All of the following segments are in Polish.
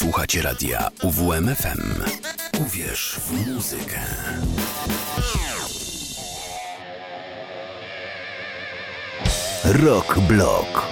Słuchacie radia UWMFM. Uwierz w muzykę. Rock Block.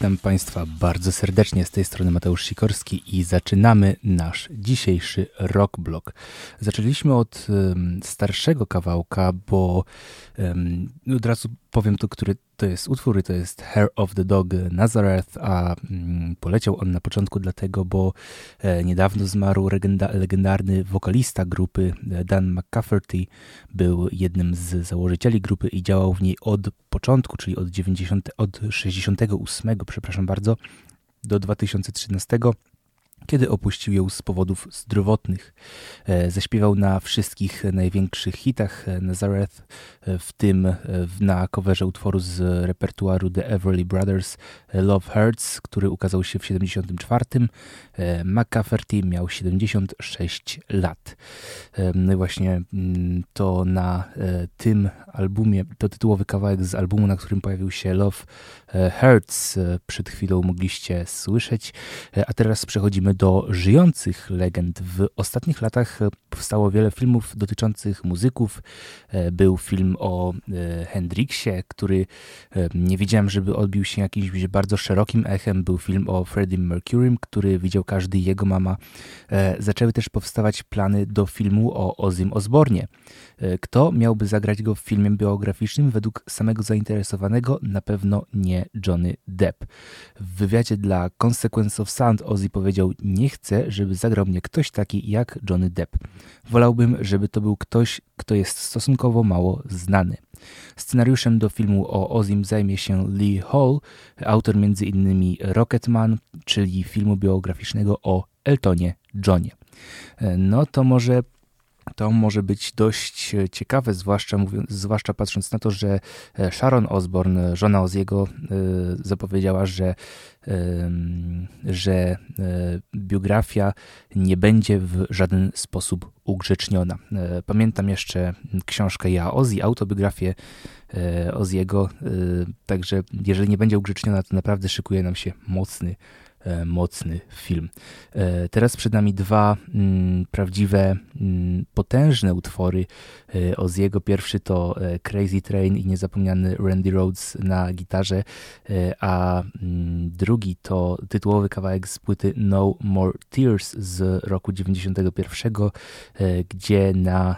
Witam Państwa bardzo serdecznie. Z tej strony Mateusz Sikorski i zaczynamy nasz dzisiejszy rock blog. Zaczęliśmy od starszego kawałka, bo um, od razu powiem to, który to jest utwór i to jest Hair of the Dog Nazareth, a um, poleciał on na początku dlatego, bo e, niedawno zmarł legenda, legendarny wokalista grupy e, Dan McCafferty. Był jednym z założycieli grupy i działał w niej od początku, czyli od, 90, od 68, przepraszam bardzo, do 2013 kiedy opuścił ją z powodów zdrowotnych. E, zaśpiewał na wszystkich największych hitach e, Nazareth, e, w tym na coverze utworu z repertuaru The Everly Brothers Love Hurts, który ukazał się w 74. McCafferty miał 76 lat. No i właśnie mm, to na tym albumie, to tytułowy kawałek z albumu, na którym pojawił się Love Hurts, przed chwilą mogliście słyszeć, a teraz przechodzimy do żyjących legend. W ostatnich latach powstało wiele filmów dotyczących muzyków. E, był film o e, Hendrixie, który e, nie widziałem, żeby odbił się jakimś bardzo szerokim echem. Był film o Freddie Mercury, który widział każdy jego mama. Zaczęły też powstawać plany do filmu o Ozim Osbornie. Kto miałby zagrać go w filmie biograficznym? Według samego zainteresowanego na pewno nie Johnny Depp. W wywiadzie dla Consequence of Sound Ozzy powiedział: Nie chcę, żeby zagrał mnie ktoś taki jak Johnny Depp. Wolałbym, żeby to był ktoś, kto jest stosunkowo mało znany. Scenariuszem do filmu o Ozim zajmie się Lee Hall, autor m.in. Rocketman, czyli filmu biograficznego o Eltonie Johnie. No to może to może być dość e, ciekawe, zwłaszcza, mówiąc, zwłaszcza patrząc na to, że e, Sharon Osbourne, żona Oziego, e, zapowiedziała, że, że biografia nie będzie w żaden sposób ugrzeczniona. Pamiętam jeszcze książkę Ja Ozzy, autobiografię Oziego, także jeżeli nie będzie ugrzeczniona, to naprawdę szykuje nam się mocny mocny film. E, teraz przed nami dwa mm, prawdziwe, mm, potężne utwory e, Oziego. Pierwszy to Crazy Train i niezapomniany Randy Rhodes na gitarze, a mm, drugi to tytułowy kawałek z płyty No More Tears z roku 91, gdzie na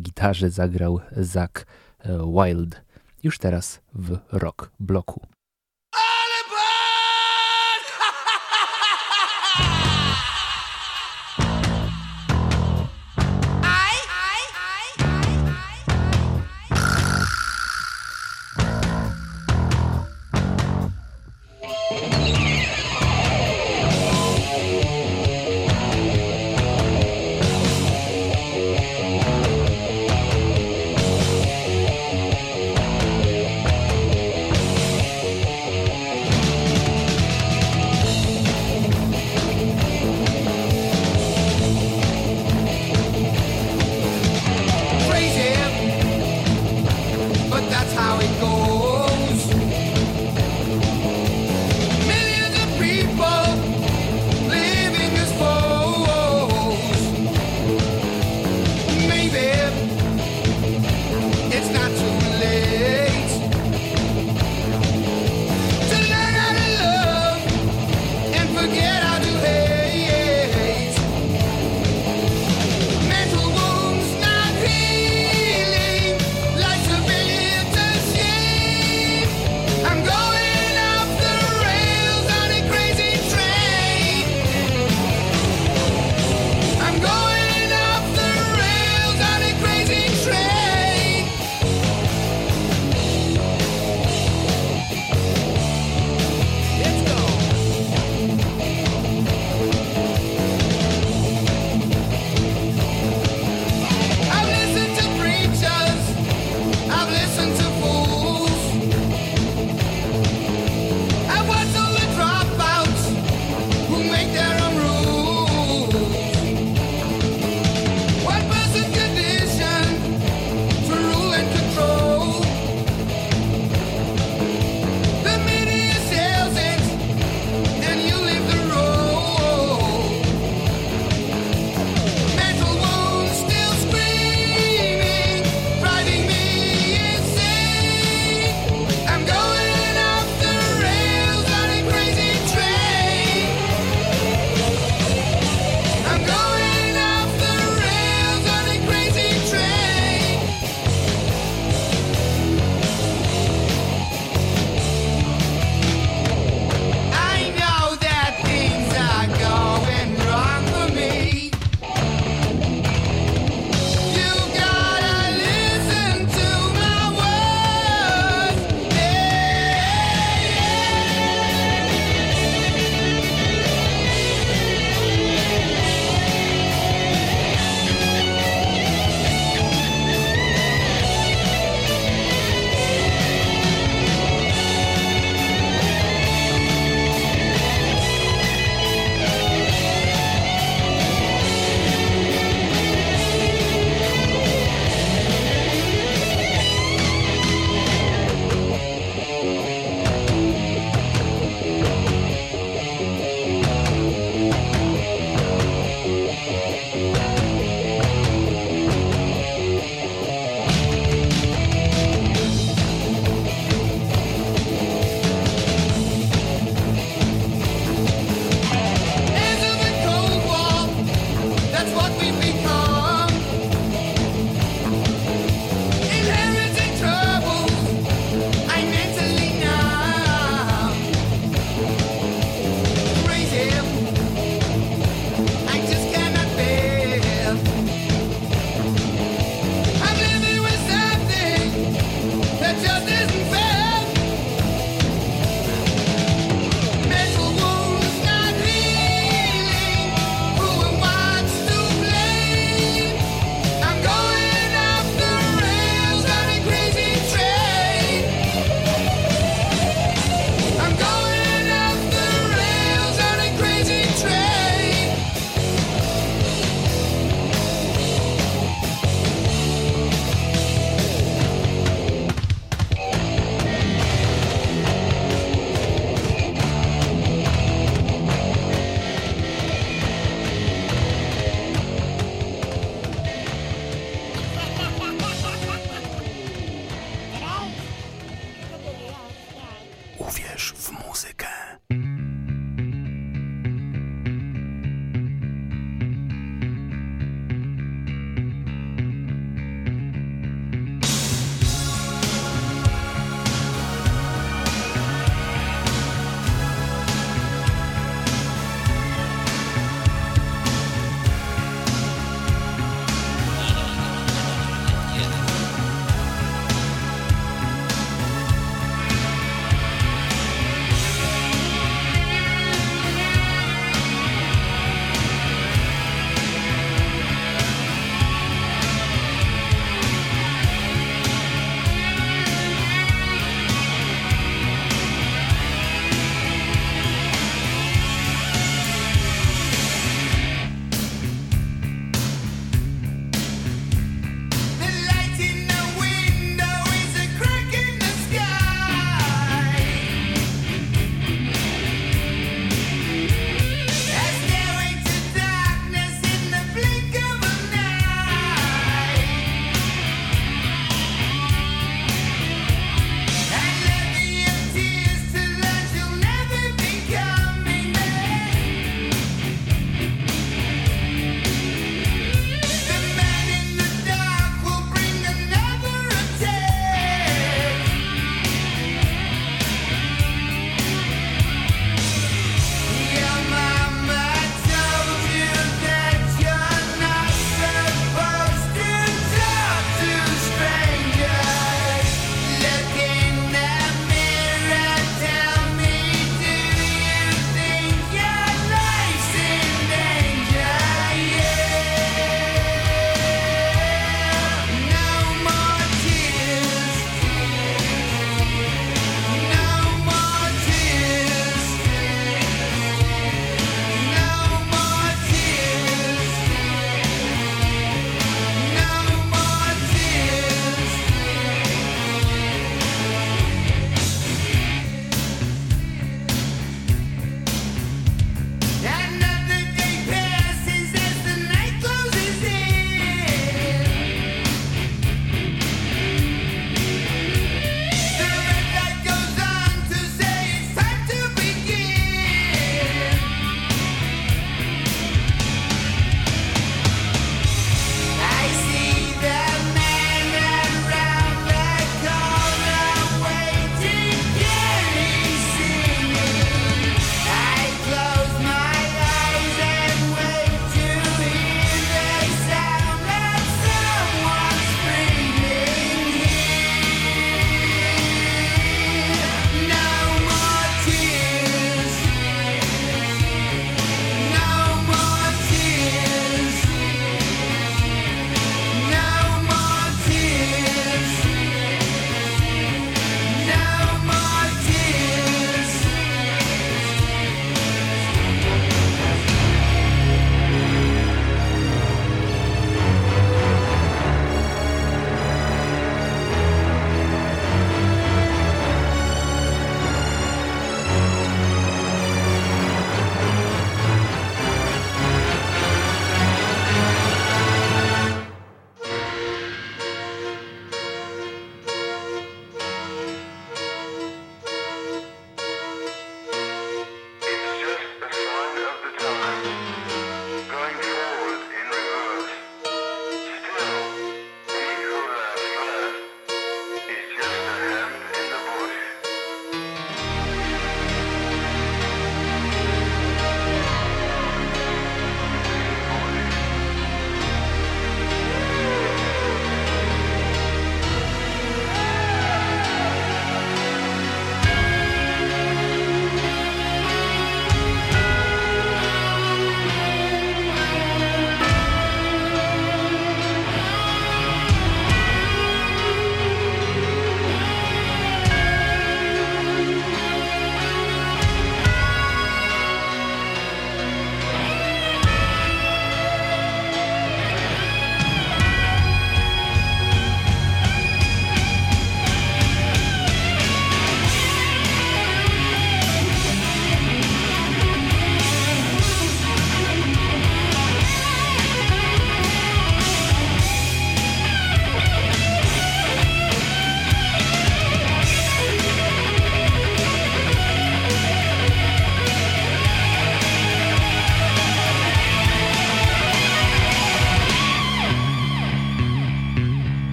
gitarze zagrał Zach Wild. Już teraz w rock bloku.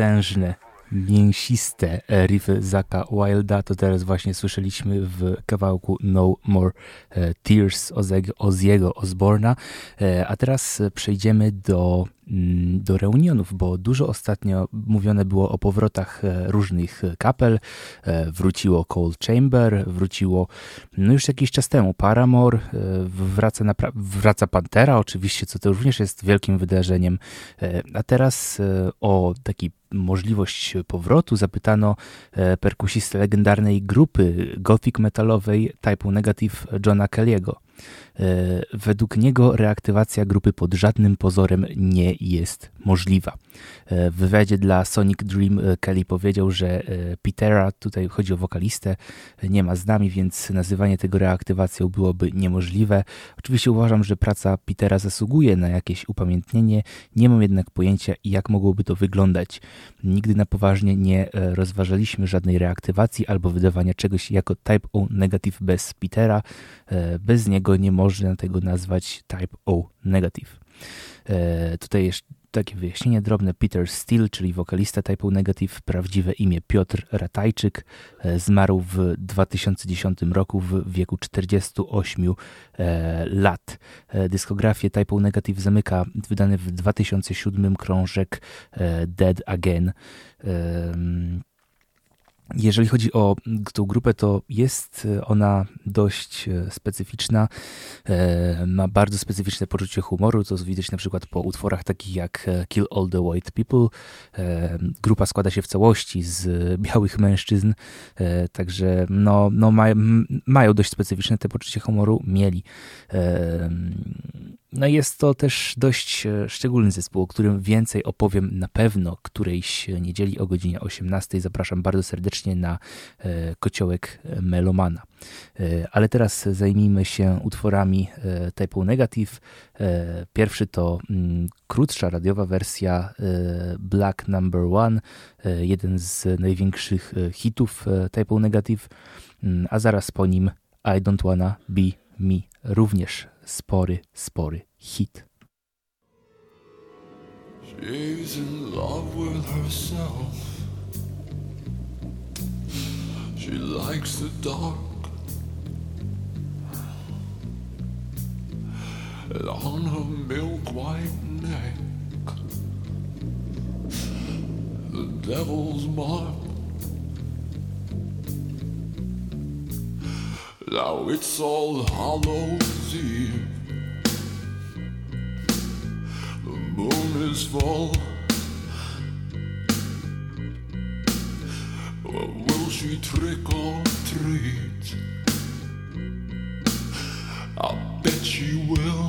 Potężne mięsiste riffy Zaka Wilda, to teraz właśnie słyszeliśmy w kawałku No More e, Tears Oziego Osborna. E, a teraz przejdziemy do do reunionów, bo dużo ostatnio mówione było o powrotach e, różnych kapel. E, wróciło Cold Chamber, wróciło no już jakiś czas temu Paramore, e, wraca, wraca Pantera oczywiście, co to również jest wielkim wydarzeniem. A teraz o taki możliwość powrotu zapytano perkusistę legendarnej grupy gothic metalowej typu Negative Johna Kelly'ego. E, według niego reaktywacja grupy pod żadnym pozorem nie jest możliwa. E, w wywiadzie dla Sonic Dream e, Kelly powiedział, że Petera, tutaj chodzi o wokalistę, nie ma z nami, więc nazywanie tego reaktywacją byłoby niemożliwe. Oczywiście uważam, że praca Petera zasługuje na jakieś upamiętnienie, nie mam jednak pojęcia, jak mogłoby to wyglądać. Nigdy na poważnie nie rozważaliśmy żadnej reaktywacji albo wydawania czegoś jako Type O Negative bez Petera. Bez niego nie można tego nazwać Type O Negative. E, tutaj jeszcze takie wyjaśnienie drobne. Peter Steele, czyli wokalista Type O Negative, prawdziwe imię Piotr Ratajczyk, e, zmarł w 2010 roku w wieku 48 e, lat. Dyskografię Type O Negative zamyka wydany w 2007 krążek Dead Again. Jeżeli chodzi o tą grupę, to jest ona dość e, specyficzna. E, ma bardzo specyficzne poczucie humoru, co widać na przykład po utworach takich jak e, Kill All the White People. Grupa składa się w całości z białych mężczyzn, także no, no mają dość specyficzne te poczucie humoru. Mieli. No jest to też dość e, szczególny zespół, o którym więcej opowiem na pewno którejś niedzieli o godzinie 18. Zapraszam bardzo serdecznie na e, kociołek Melomana. E, ale teraz zajmijmy się utworami typu Negative. Pierwszy to mm, krótsza radiowa wersja Black Number One, jeden z największych hitów typu Negative, mm, a zaraz po nim I Don't Wanna Be Me również spory, spory hit. She's in love with herself. She likes the dark. And on her milk white neck, the devil's mark. Now it's all Hallows Eve. The moon is full. Will she trick or treat? I bet she will.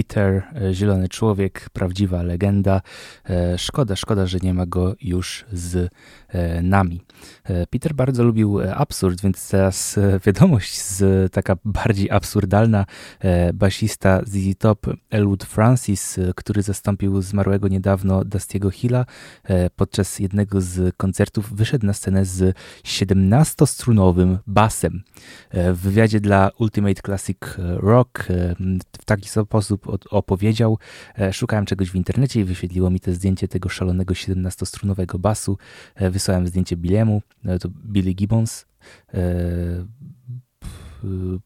Peter, e, Zielony Człowiek, prawdziwa legenda. E, szkoda, szkoda, że nie ma go już z e, nami. Peter bardzo lubił absurd, więc teraz wiadomość z taka bardziej absurdalna. Basista z Top Elwood Francis, który zastąpił zmarłego niedawno Dustiego Hilla podczas jednego z koncertów wyszedł na scenę z 17-strunowym basem. W wywiadzie dla Ultimate Classic Rock w taki sposób opowiedział. E, szukałem czegoś w internecie i wyświetliło mi to zdjęcie tego szalonego 17-strunowego basu. E, wysłałem zdjęcie Billiemu, e, to Billy Gibbons.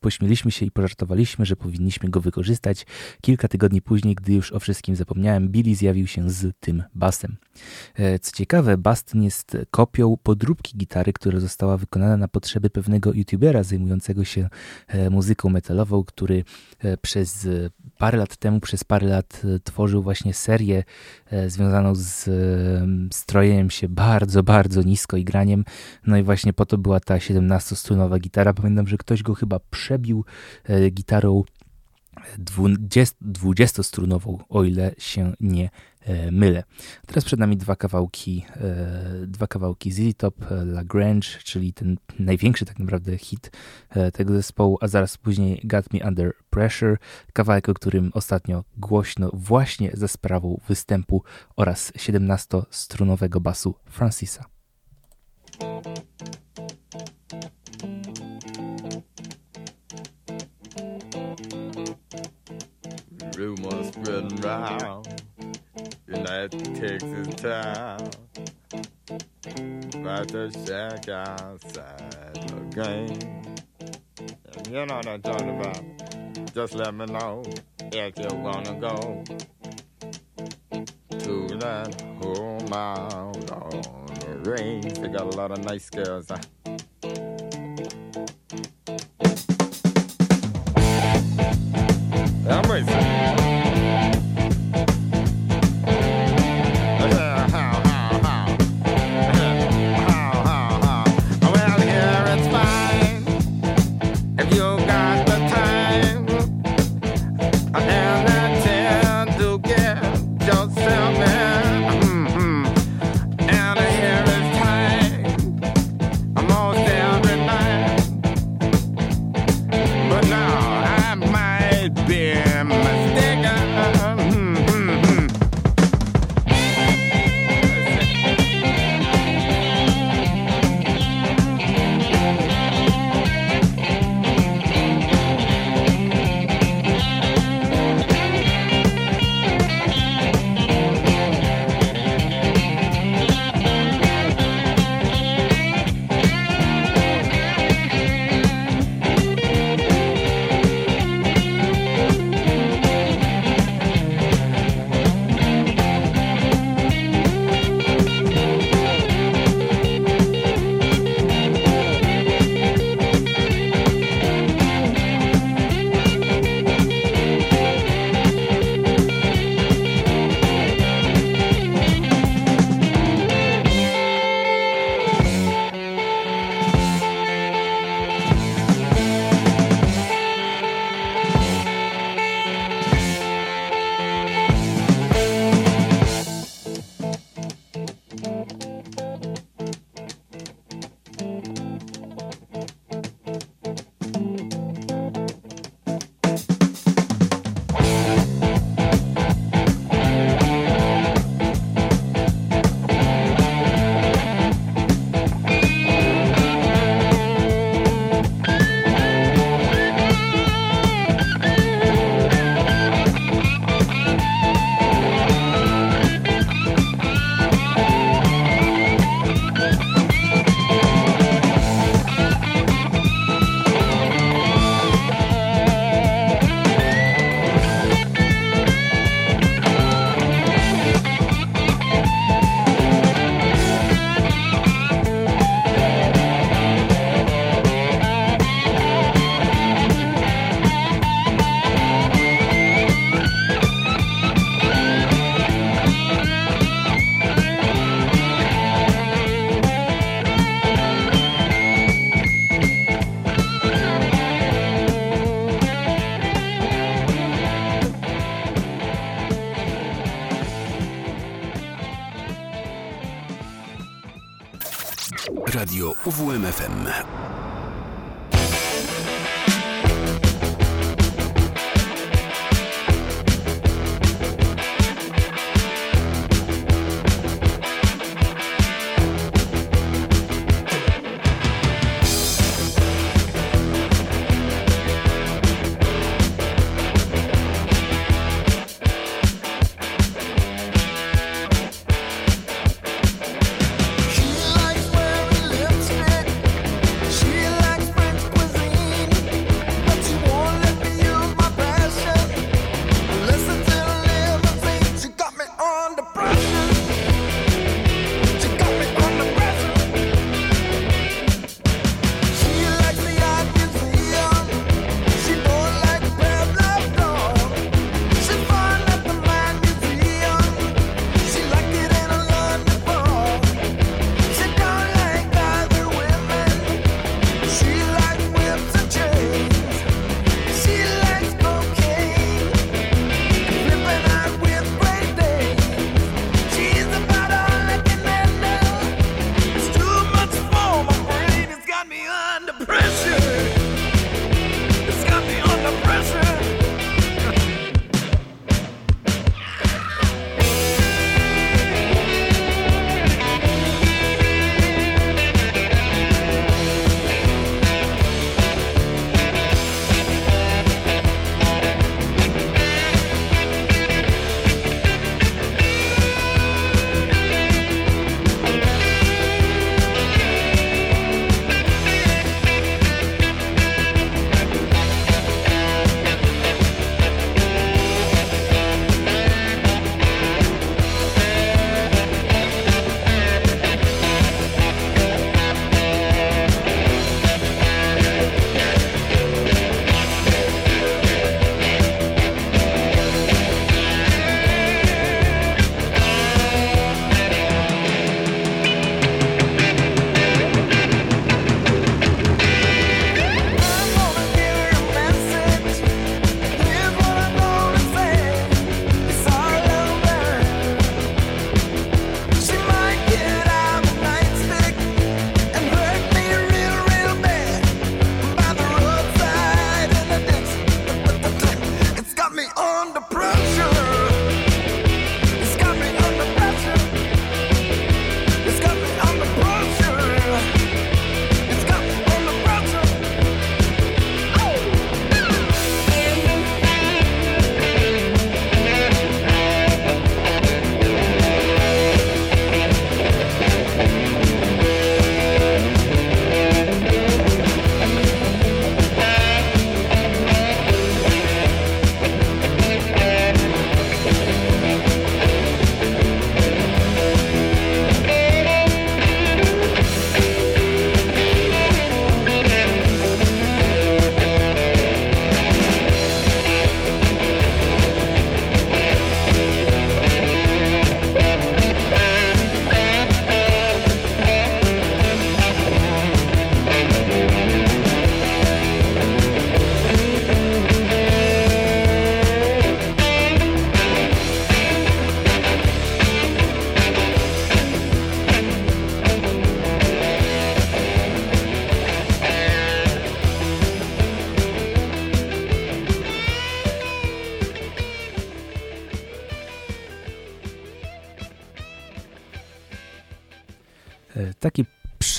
Pośmieliśmy się i pożartowaliśmy, że powinniśmy go wykorzystać. Kilka tygodni później, gdy już o wszystkim zapomniałem, Billy zjawił się z tym basem. E, co ciekawe, Bastin jest kopią podróbki gitary, która została wykonana na potrzeby pewnego youtubera zajmującego się e, muzyką metalową, który e, przez parę lat temu, przez parę lat tworzył właśnie serię związaną z strojeniem się bardzo, bardzo nisko i graniem. No i właśnie po to była ta 17-strunowa gitara. Pamiętam, że ktoś go chyba przebił gitarą 20-strunową, o ile się nie e, mylę. Teraz przed nami dwa kawałki, e, dwa kawałki ZZ Top e, Lagrange, czyli ten największy tak naprawdę hit tego zespołu, a zaraz później Got Me Under Pressure, kawałek, o którym ostatnio głośno właśnie ze sprawą występu oraz 17-strunowego basu Francisa. Rumors spreading round in that Texas town about the shack outside the game. And you know what I'm talking about. Just let me know if you wanna go to that home out on the range. They got a lot of nice girls. I'm racing.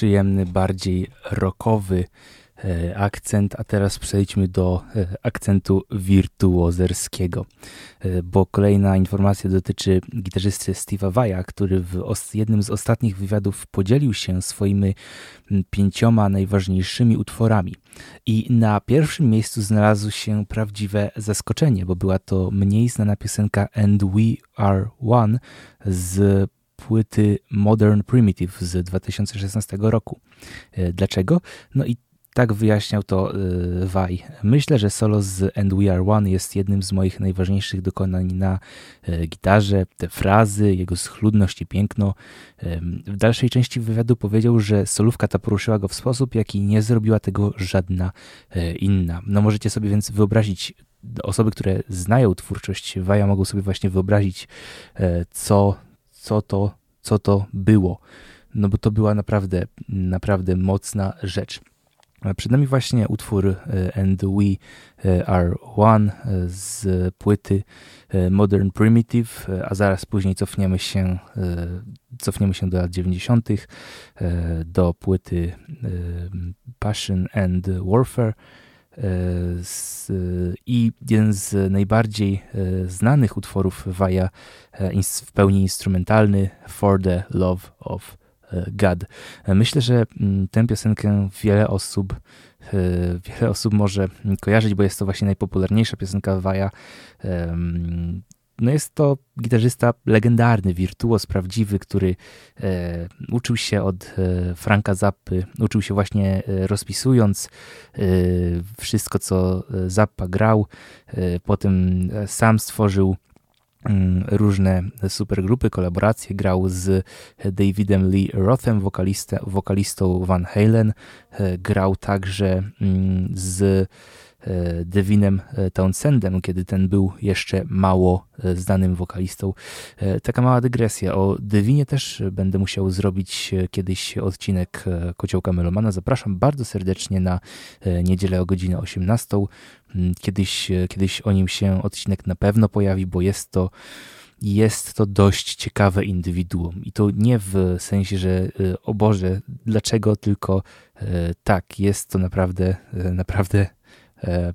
Przyjemny, bardziej rockowy E, akcent, a teraz przejdźmy do e, akcentu wirtuozerskiego, e, bo kolejna informacja dotyczy gitarzysty Steve'a Vaya, który w jednym z ostatnich wywiadów podzielił się swoimi pięcioma najważniejszymi utworami. I na pierwszym miejscu znalazło się prawdziwe zaskoczenie, bo była to mniej znana piosenka And We Are One z płyty Modern Primitive z 2016 roku. Dlaczego? No i tak wyjaśniał to Waj. Myślę, że solo z And We Are One jest jednym z moich najważniejszych dokonań na y, gitarze. Te frazy, jego schludność i piękno. W dalszej części wywiadu powiedział, że solówka ta poruszyła go w sposób, jaki nie zrobiła tego żadna inna. No możecie sobie więc wyobrazić, osoby, które znają twórczość Waja mogą sobie właśnie wyobrazić, co, co, to, co to było. No bo to była naprawdę, naprawdę mocna rzecz. Przed nami właśnie utwór e, And We e, Are One e, z płyty Modern Primitive, a zaraz później cofniemy się, cofniemy się do lat 90. do płyty Passion and Warfare. I jeden z najbardziej znanych utworów Waja w pełni instrumentalny For the Love of God. Myślę, że mm, tę piosenkę wiele osób e, wiele osób może kojarzyć, bo jest to właśnie najpopularniejsza piosenka Waja. No jest to gitarzysta legendarny, wirtuos prawdziwy, który e, uczył się od e, Franka Zappy, uczył się właśnie e, rozpisując e, wszystko, co Zappa grał. E, potem sam stworzył Mm, różne supergrupy, kolaboracje. Grał z Davidem Lee Rothem, wokalistą Van Halen. E, grał także mm, z e, Devinem e, Townsendem, kiedy ten był jeszcze mało znanym wokalistą. Taka mała dygresja. O Devinie też będę musiał zrobić kiedyś odcinek Kociołka Melomana. Zapraszam bardzo serdecznie na niedzielę o godzinie 18. Mm, kiedyś, kiedyś o nim się odcinek na pewno pojawi, bo jest to jest to dość ciekawe indywiduum. I to nie w sensie, że o Boże, dlaczego, tylko tak, jest to naprawdę, naprawdę E,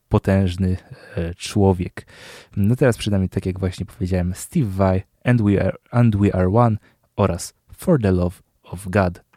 potężny e, człowiek. No teraz przynajmniej tak jak właśnie powiedziałem, Steve Vai, And We Are, and we are One oraz For the Love of God.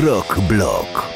Rock Block.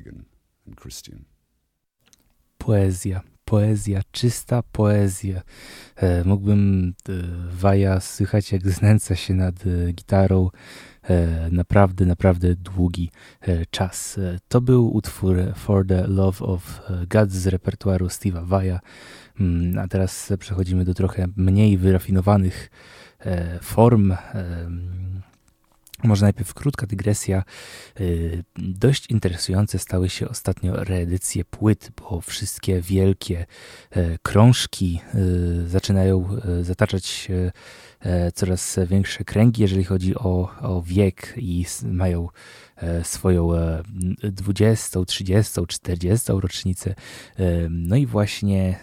Pagan and Christian. Poezja, poezja, czysta poezja. E, mógłbym e, Waja słychać, jak znęca się nad e, gitarą naprawdę, naprawdę długi czas. To był utwór For the Love of God z repertuaru Steve'a Waja. Mm, a teraz przechodzimy do trochę mniej wyrafinowanych form może najpierw krótka dygresja. Y, dość interesujące stały się ostatnio reedycje płyt, bo wszystkie wielkie e, krążki y, zaczynają e, zataczać e, coraz większe kręgi, jeżeli chodzi o, o wiek i mają swoją 20, 30, 40 rocznicę. No i właśnie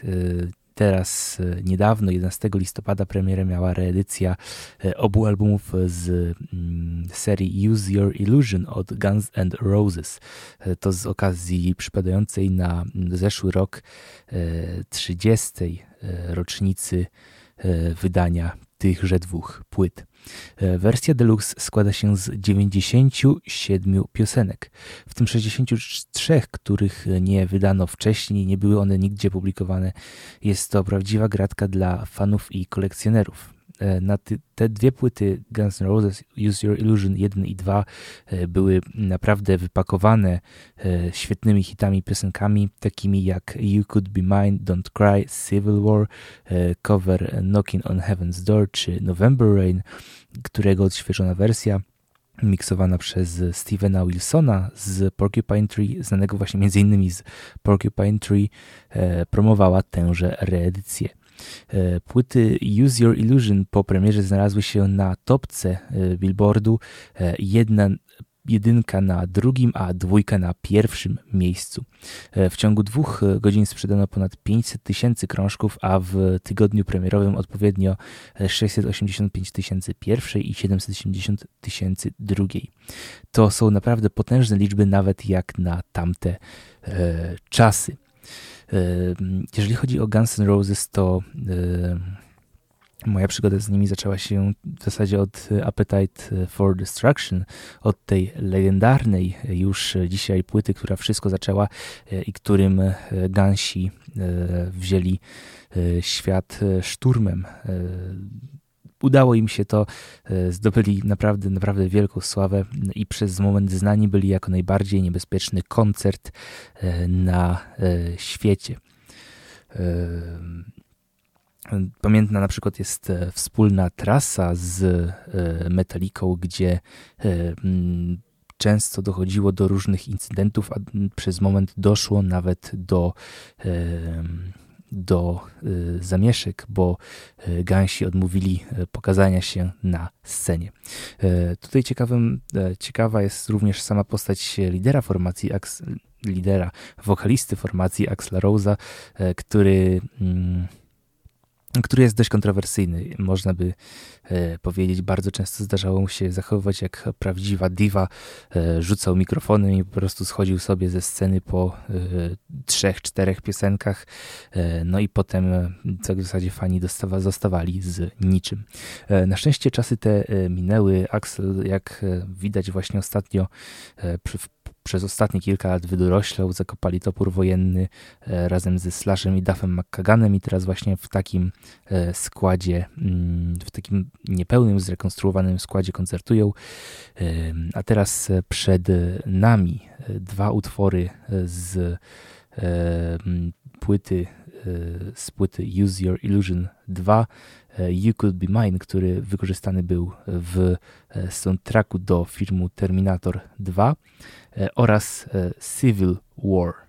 Teraz e, niedawno, 11 listopada, premierę miała reedycja e, obu albumów z mm, serii Use Your Illusion od Guns and Roses. E, to z okazji przypadającej na zeszły rok 30. rocznicy wydania tychże dwóch płyt. E, wersja deluxe składa się z 97 piosenek, w tym 63, których nie wydano wcześniej, nie były one nigdzie publikowane. Jest to prawdziwa gratka dla fanów i kolekcjonerów. E, na te dwie płyty Guns N' Roses, Use Your Illusion 1 i 2 e, były naprawdę wypakowane e, świetnymi hitami, piosenkami, takimi jak You Could Be Mine, Don't Cry, Civil War, cover Knocking on Heaven's Door czy November Rain, którego odświeżona wersja miksowana przez Stevena Wilsona z Porcupine Tree, znanego właśnie między innymi z Porcupine Tree, promowała tęże reedycję. E, płyty Use Your Illusion po premierze znalazły się na topce e, Billboardu. E, jedna jedynka na drugim, a dwójka na pierwszym miejscu. W ciągu dwóch godzin sprzedano ponad 500 tysięcy krążków, a w tygodniu premierowym odpowiednio 685 tysięcy pierwszej i 770 tysięcy drugiej. To są naprawdę potężne liczby, nawet jak na tamte e, czasy. Jeżeli chodzi o Guns N' Roses, to moja przygoda z nimi zaczęła się w zasadzie od Appetite for Destruction, od tej legendarnej już dzisiaj płyty, która wszystko zaczęła e, i którym e, Gansi e, wzięli świat szturmem udało im się to, e, zdobyli naprawdę, naprawdę wielką sławę i przez moment znani byli jako najbardziej niebezpieczny koncert e, na e, świecie. Pamiętna na przykład jest wspólna trasa z Metaliką, gdzie często dochodziło do różnych incydentów, a przez moment doszło nawet do do y, zamieszek, bo y, Gansi odmówili y, pokazania się na scenie. Tutaj ciekawym, ciekawa jest również sama postać lidera formacji, lidera, wokalisty formacji Axla Rose'a, który mm, który jest dość kontrowersyjny. Można by e, powiedzieć, bardzo często zdarzało mu się zachowywać jak prawdziwa diwa. E, rzucał mikrofonem i po prostu schodził sobie ze sceny po e, trzech, czterech piosenkach. E, no i potem e, w zasadzie fani dostawa, zostawali z niczym. E, na szczęście czasy te minęły. Axel, jak widać właśnie ostatnio w przez ostatnie kilka lat wydoroślał, zakopali topór wojenny e, razem ze Slashem i Duffem McKaganem i teraz właśnie w takim e, składzie, mm, w takim niepełnym, zrekonstruowanym składzie koncertują. E, a teraz przed nami dwa utwory z płyty z płyty Use Your Illusion 2 You Could Be Mine, który wykorzystany był w soundtracku do filmu Terminator 2 oraz Civil War.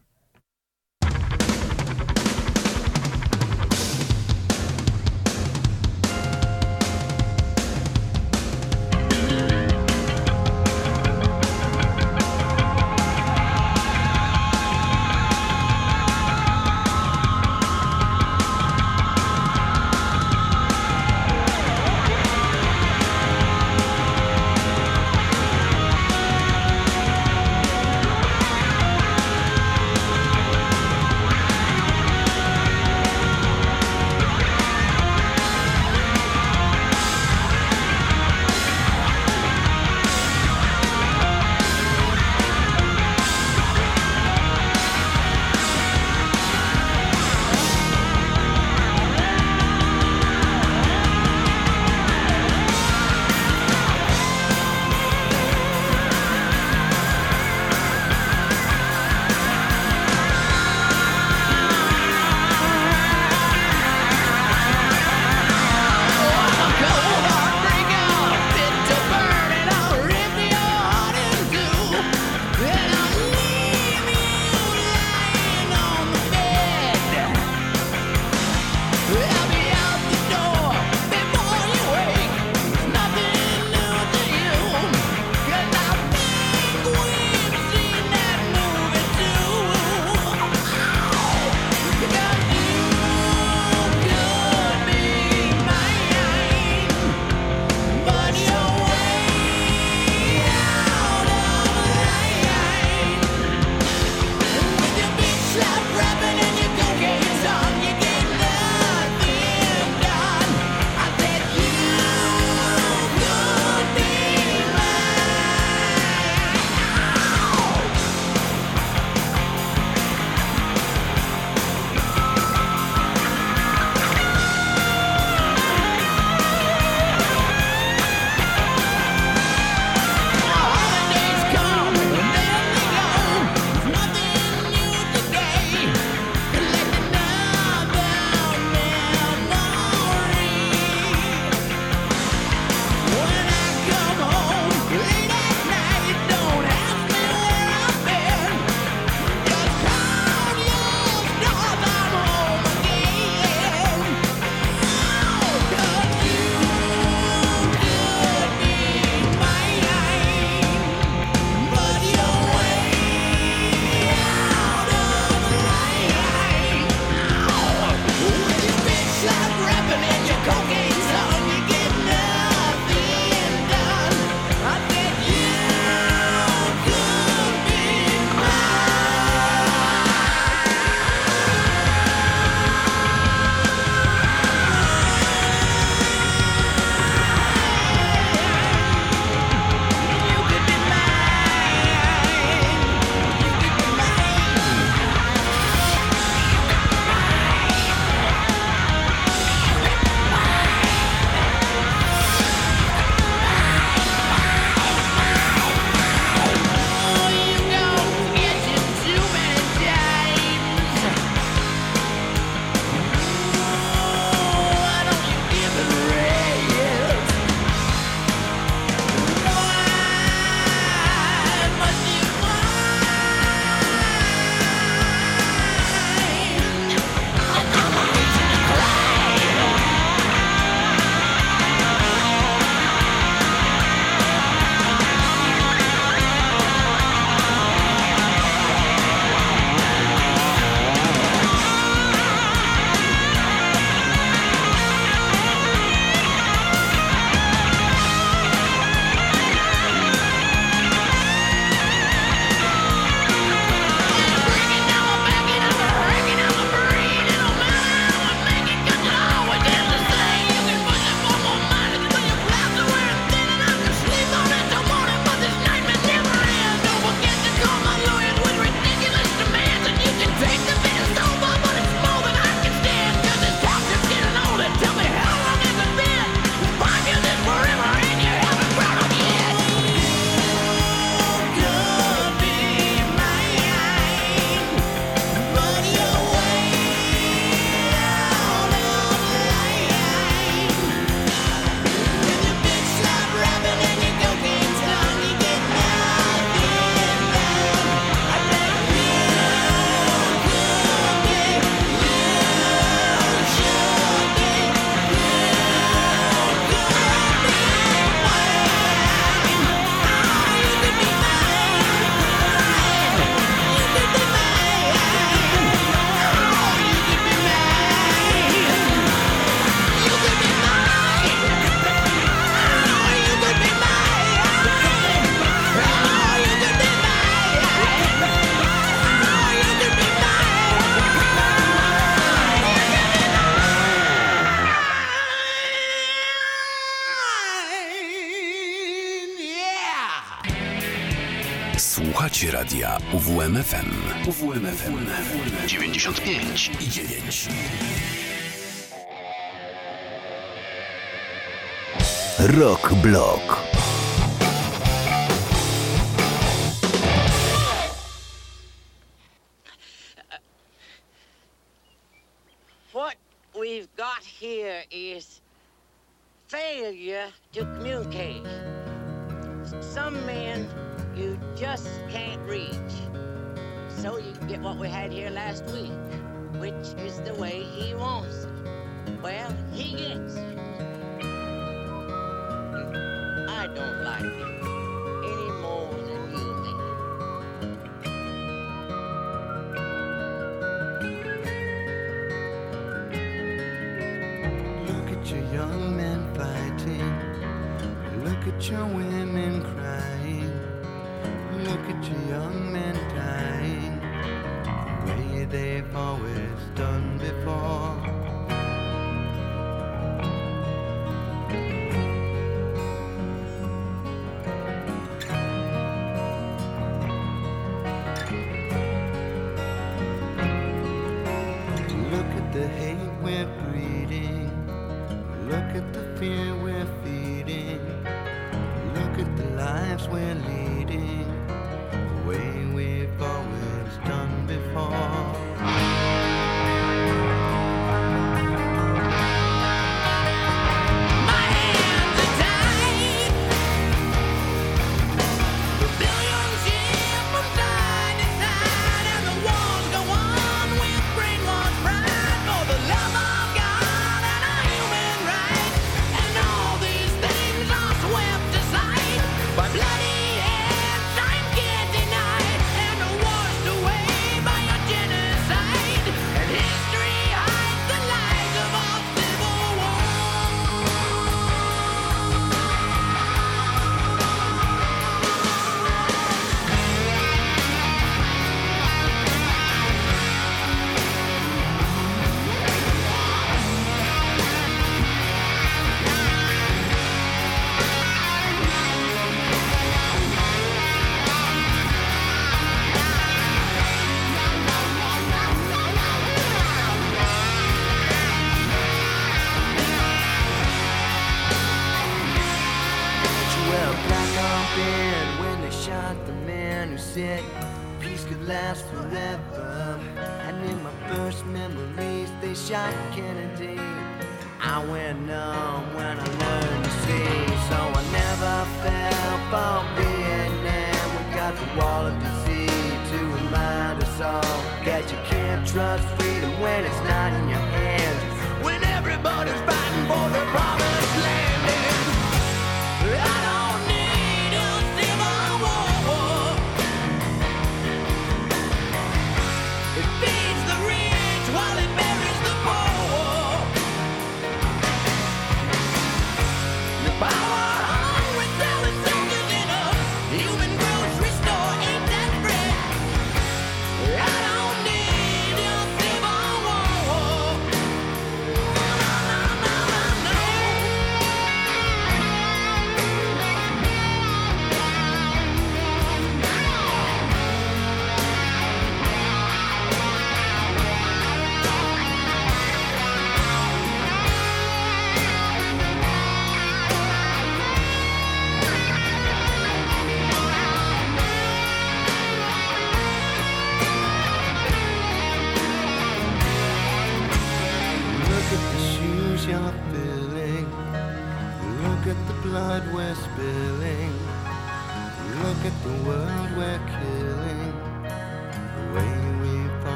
95 i 9. Rock Block. look at your young men fighting. Look at your women crying. Look at your always done before. when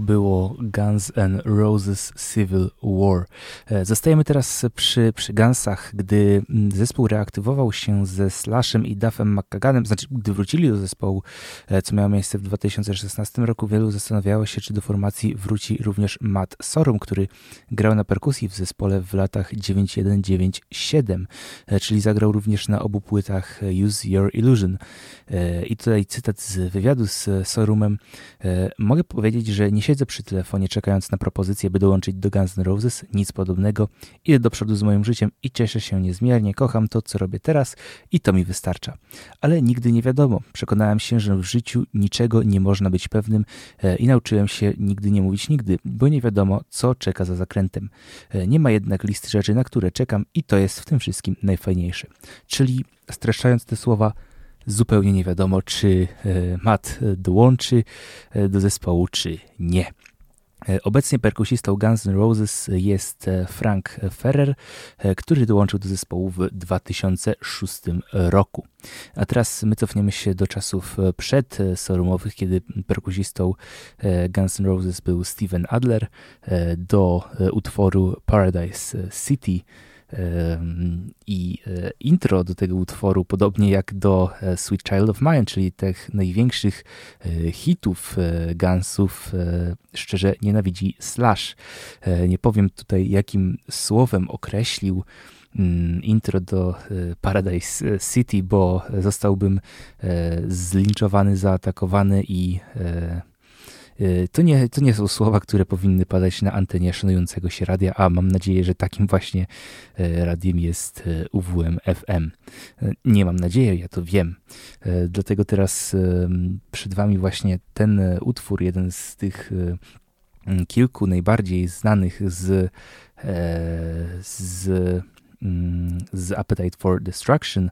było Guns N' Roses Civil War. E, Zostajemy teraz przy, przy gdy mm, zespół reaktywował się ze Slashem i Duffem McKaganem, znaczy gdy wrócili do zespołu, e, co miało miejsce w 2016 roku, wielu zastanawiało się, czy do formacji wróci również Matt Sorum, który grał na perkusji w zespole w latach 9197, e, czyli zagrał również na obu płytach Use Your Illusion. I tutaj cytat z wywiadu z Sorumem. Mogę powiedzieć, że nie siedzę przy telefonie czekając na propozycję, by dołączyć do Guns N' Roses, nic podobnego. Idę do przodu z moim życiem i cieszę się niezmiernie, kocham to, co robię teraz i to mi wystarcza. Ale nigdy nie wiadomo. Przekonałem się, że w życiu niczego nie można być pewnym e, i nauczyłem się nigdy nie mówić nigdy, bo nie wiadomo, co czeka za zakrętem. E, Nie ma jednak listy rzeczy, na które czekam i to jest w tym wszystkim najfajniejsze. Czyli streszczając te słowa, zupełnie nie wiadomo, czy e, Matt dołączy do zespołu, czy nie. E, Obecnie perkusistą Guns N' Roses jest e, Frank Ferrer, e, który dołączył do zespołu w 2006 roku. A teraz my cofniemy się do czasów e, przed e, Sorumowych, kiedy perkusistą Guns N' Roses był Steven Adler, do utworu Paradise City, I e, intro do tego utworu, podobnie jak do e, Sweet Child of Mine, czyli tych największych e, hitów Gunsów, szczerze nienawidzi Slash. Nie powiem tutaj, jakim słowem określił mm, intro do Paradise City, bo zostałbym zlinczowany, zaatakowany i To nie, to nie są słowa, które powinny padać na antenie szanującego się radia, a mam nadzieję, że takim właśnie e, radiem jest e, UWM FM. Nie mam nadzieję, ja to wiem. Dlatego teraz przed Wami właśnie ten utwór, jeden z tych e, m, kilku najbardziej znanych z, z, mm, z Appetite for Destruction.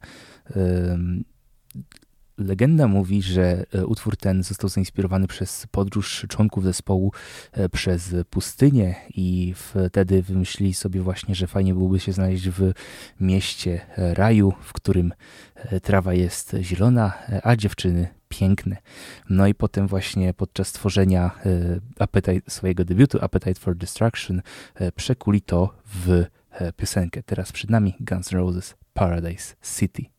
Legenda mówi, że e, utwór ten został zainspirowany przez podróż członków zespołu e, przez pustynię i wtedy wymyślili sobie właśnie, że fajnie byłoby się znaleźć w mieście e, raju, w którym trawa jest zielona, a dziewczyny piękne. No i potem właśnie podczas tworzenia Appetite, swojego debiutu Appetite for Destruction przekuli to w piosenkę. Teraz przed nami Guns N' Roses Paradise City.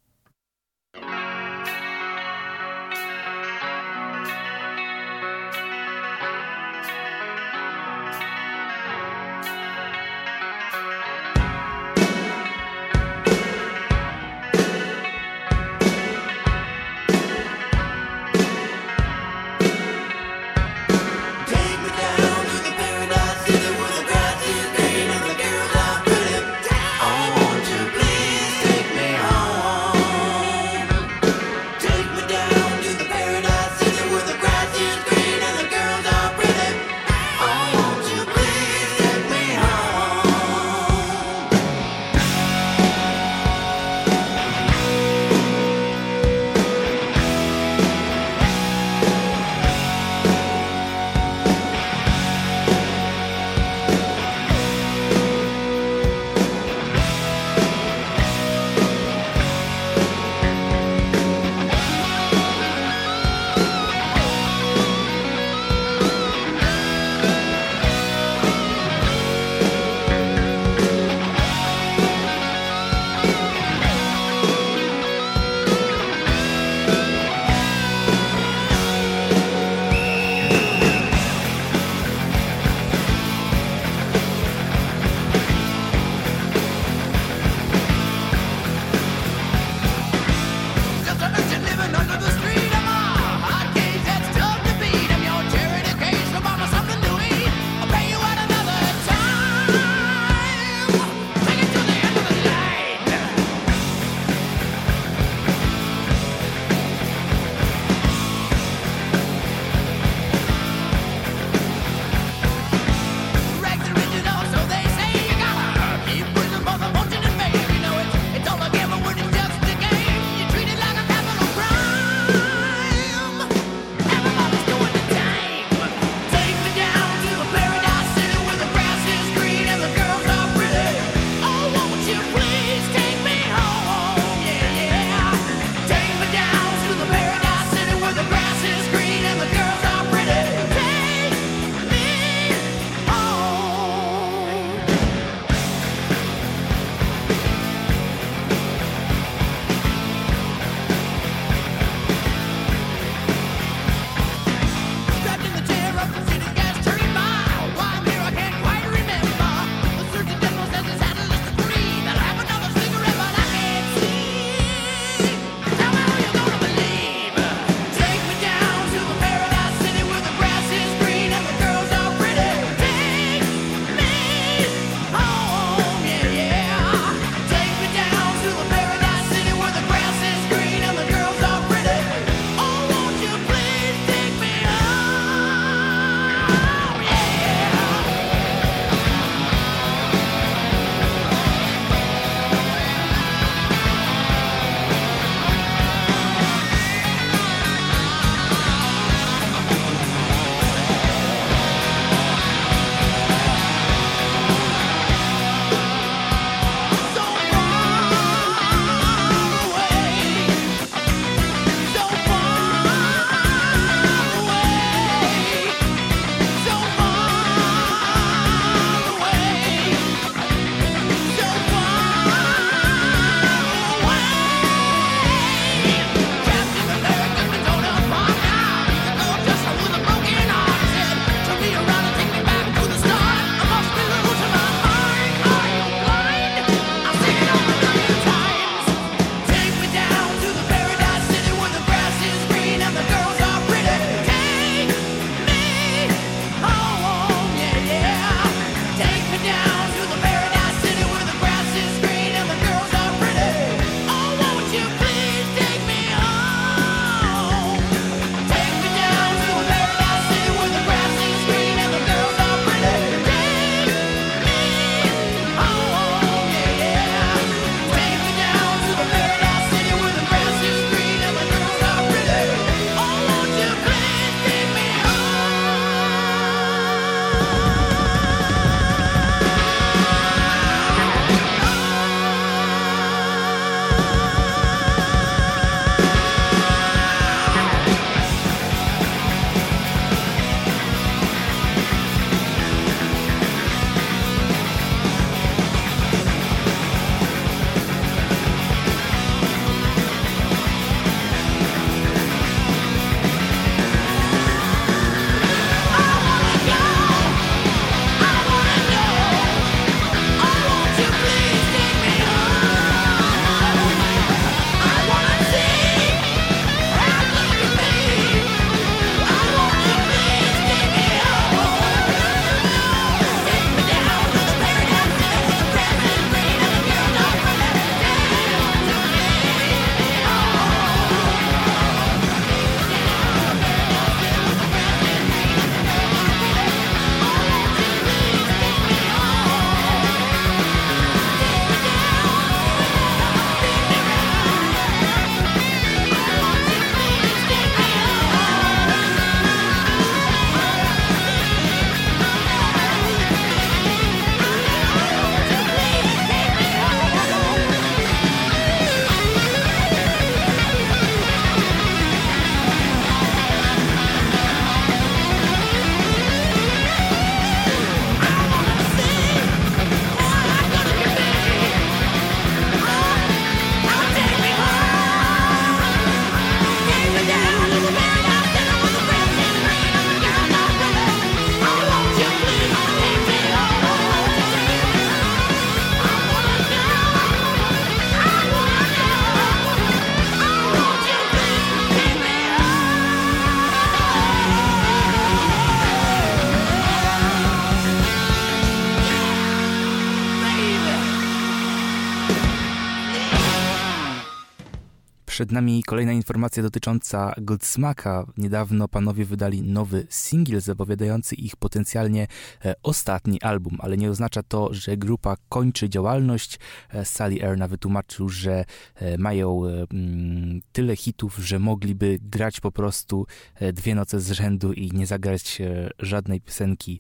Przed nami kolejna informacja dotycząca Godsmaka. Niedawno panowie wydali nowy singiel zapowiadający ich potencjalnie e, ostatni album, ale nie oznacza to, że grupa kończy działalność. E, Sally Erna wytłumaczył, że e, mają mm, tyle hitów, że mogliby grać po prostu dwie noce z rzędu i nie zagrać żadnej piosenki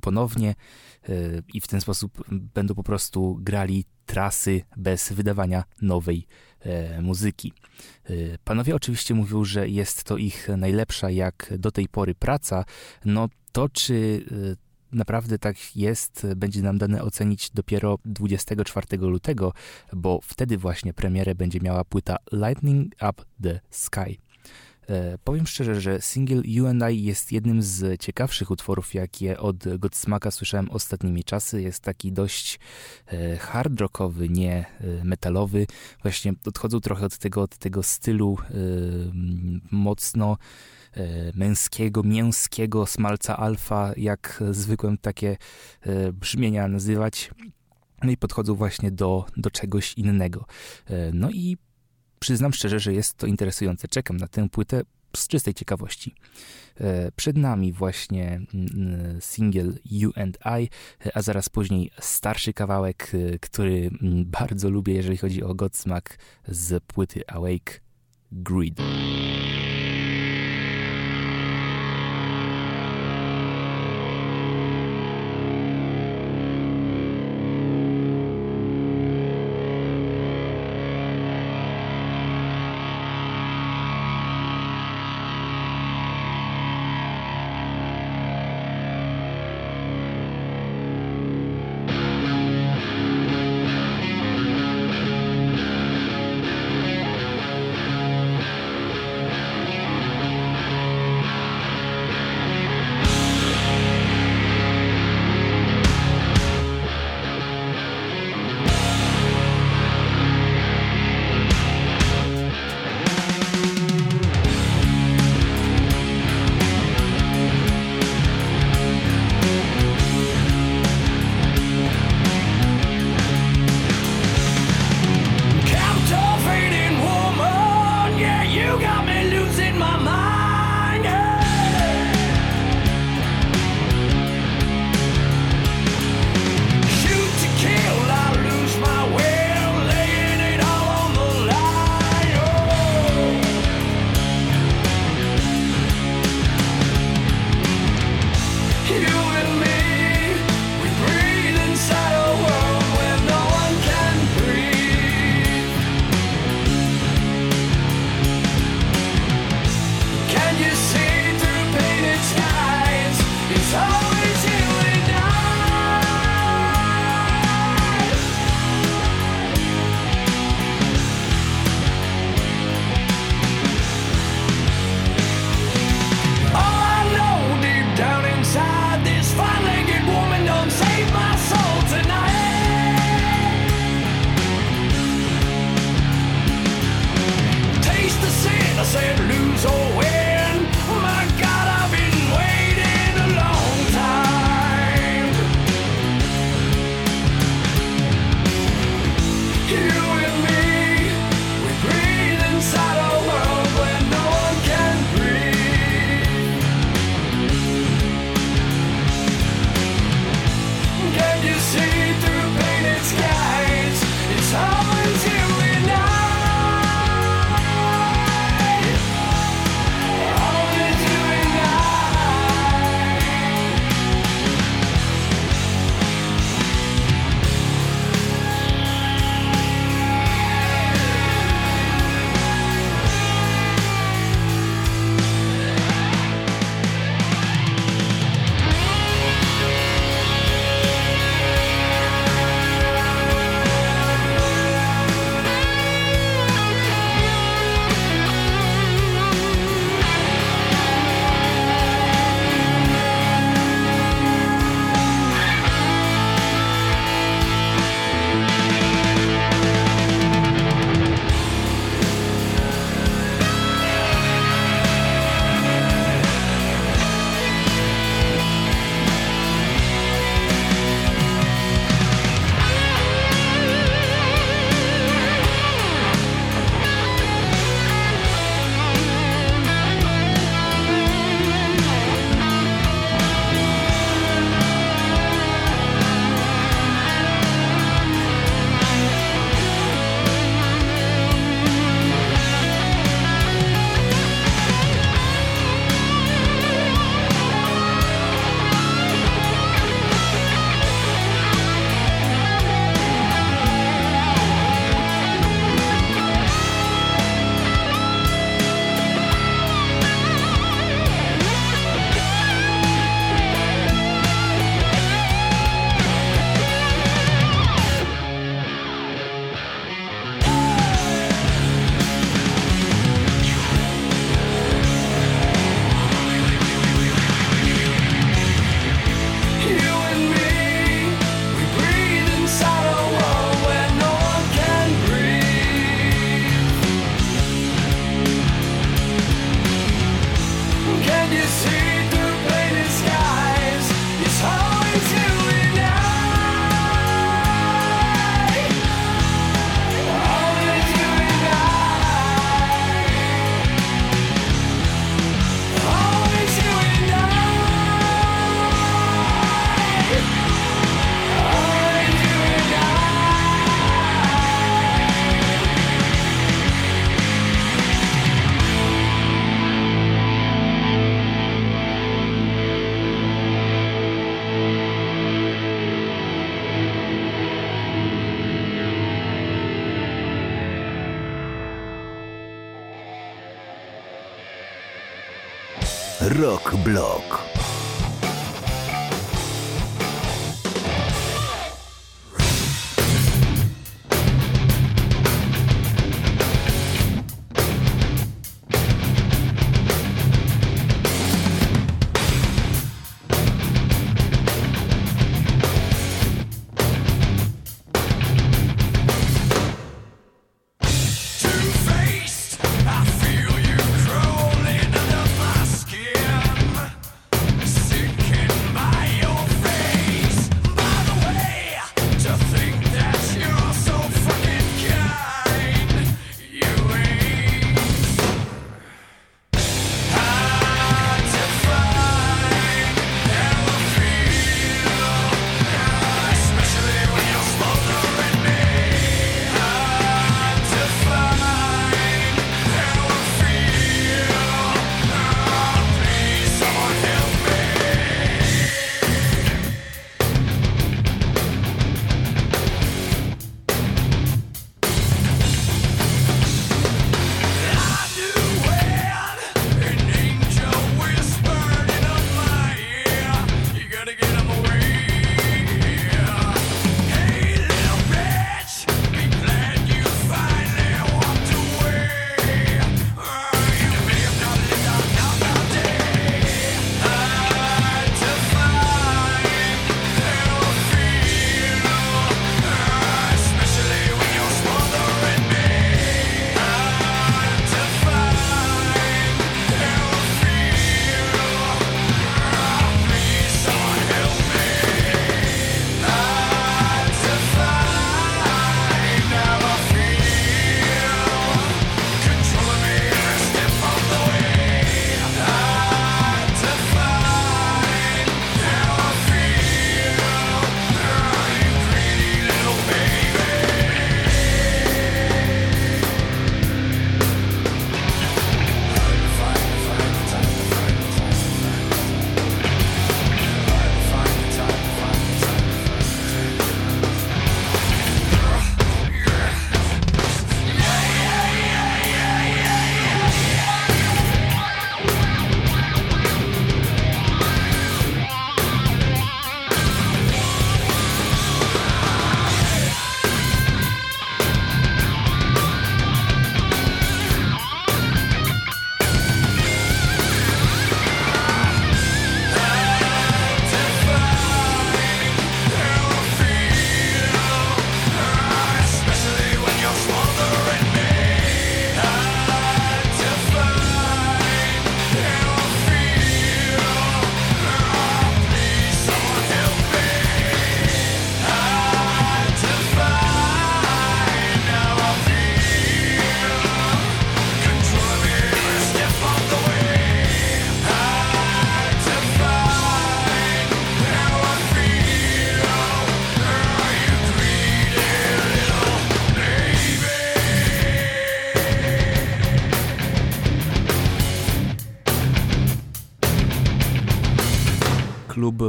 ponownie i w ten sposób będą po prostu grali trasy bez wydawania nowej muzyki. E, Panowie oczywiście mówią, że jest to ich najlepsza jak do tej pory praca. No to czy e, naprawdę tak jest, będzie nam dane ocenić dopiero 24 lutego, bo wtedy właśnie premierę będzie miała płyta Lightning Up the Sky. E, Powiem szczerze, że single You and I jest jednym z ciekawszych utworów, jakie od Godsmaka słyszałem ostatnimi czasy. Jest taki dość e, hard rockowy, nie e, metalowy. Właśnie odchodzą trochę od tego, od tego stylu mocno męskiego, mięskiego smalca alfa, jak zwykłem takie brzmienia nazywać. No i podchodzą właśnie do, do czegoś innego. No i przyznam szczerze, że jest to interesujące. Czekam na tę płytę z czystej ciekawości. E, Przed nami właśnie mm, single You and I, e, a zaraz później starszy kawałek, e, który mm, bardzo lubię, jeżeli chodzi o Godsmack z płyty Awake Greed.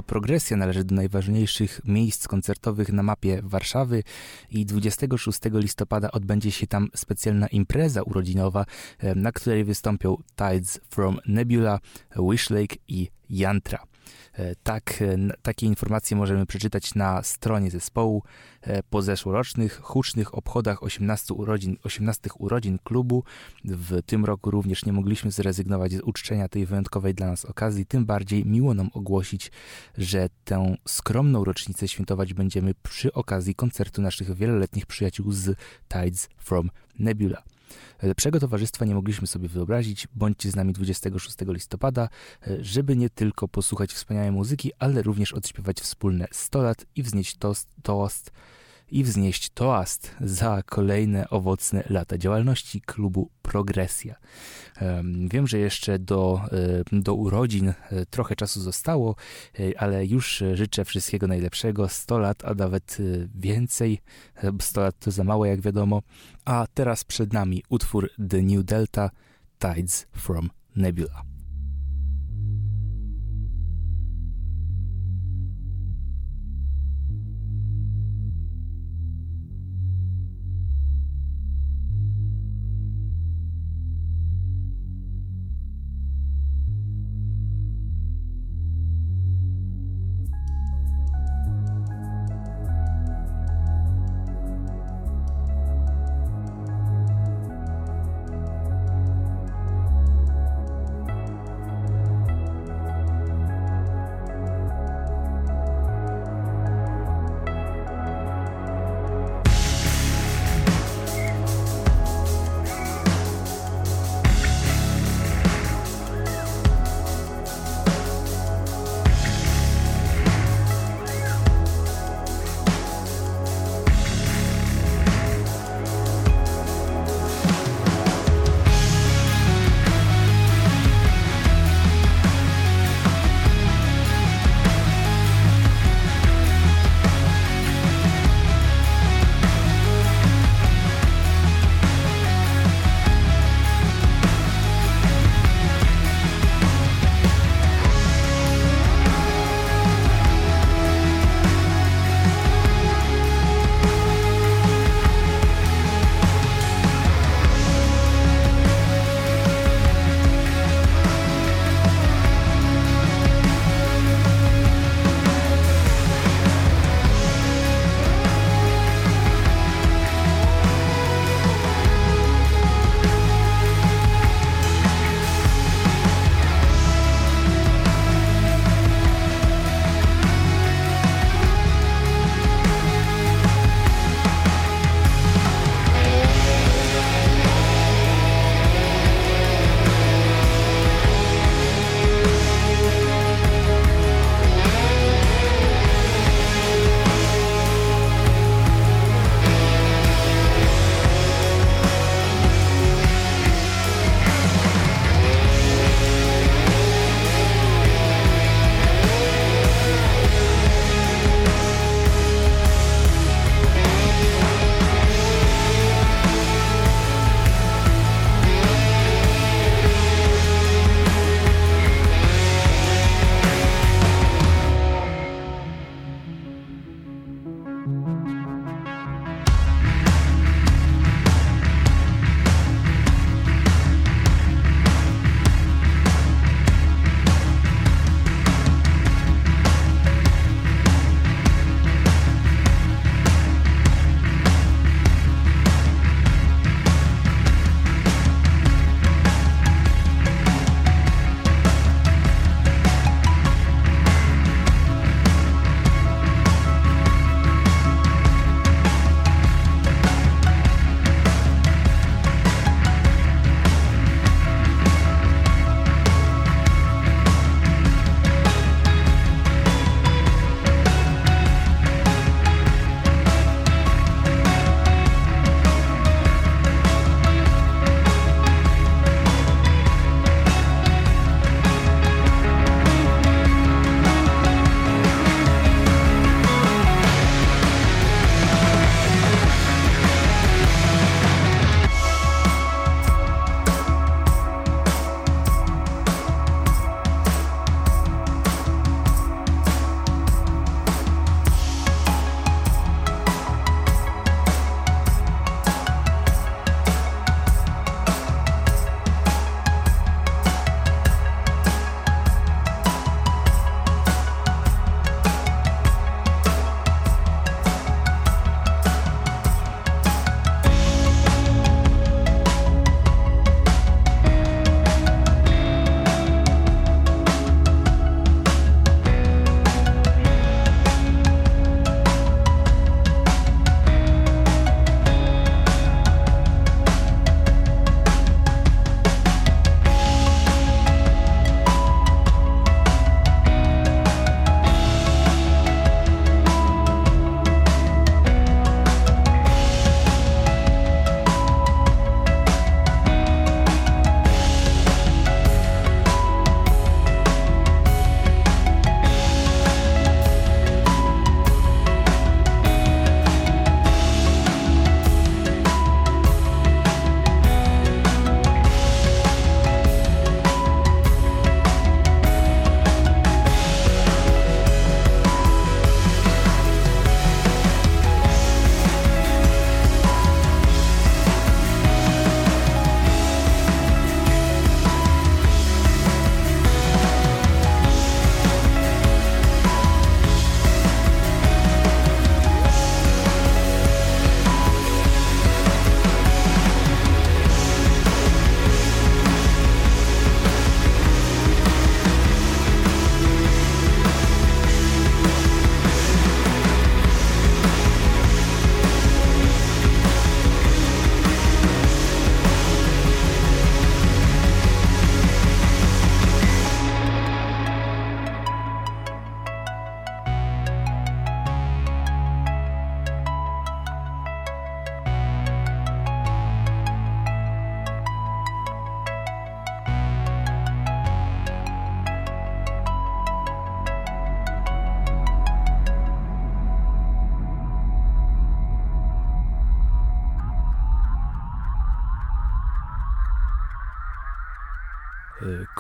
Progresja należy do najważniejszych miejsc koncertowych na mapie Warszawy i 26 listopada odbędzie się tam specjalna impreza urodzinowa, e, na której wystąpią Tides from Nebula, Wishlake i Yantra. E, Tak, e, takie informacje możemy przeczytać na stronie zespołu. E, Po zeszłorocznych, hucznych obchodach 18 urodzin, 18 urodzin klubu w tym roku również nie mogliśmy zrezygnować z uczczenia tej wyjątkowej dla nas okazji. Tym bardziej miło nam ogłosić, że tę skromną rocznicę świętować będziemy przy okazji koncertu naszych wieloletnich przyjaciół z Tides from Nebula. Lepszego towarzystwa nie mogliśmy sobie wyobrazić. Bądźcie z nami 26 listopada, żeby nie tylko posłuchać wspaniałej muzyki, ale również odśpiewać wspólne 100 lat i wznieść toast, toast i wznieść toast za kolejne owocne lata działalności klubu Progresja. Em, Wiem, że jeszcze do, do urodzin e, trochę czasu zostało, e, ale już e, życzę wszystkiego najlepszego. 100 lat, a nawet więcej. E, 100 lat to za mało, jak wiadomo. A teraz przed nami utwór The New Delta Tides from Nebula.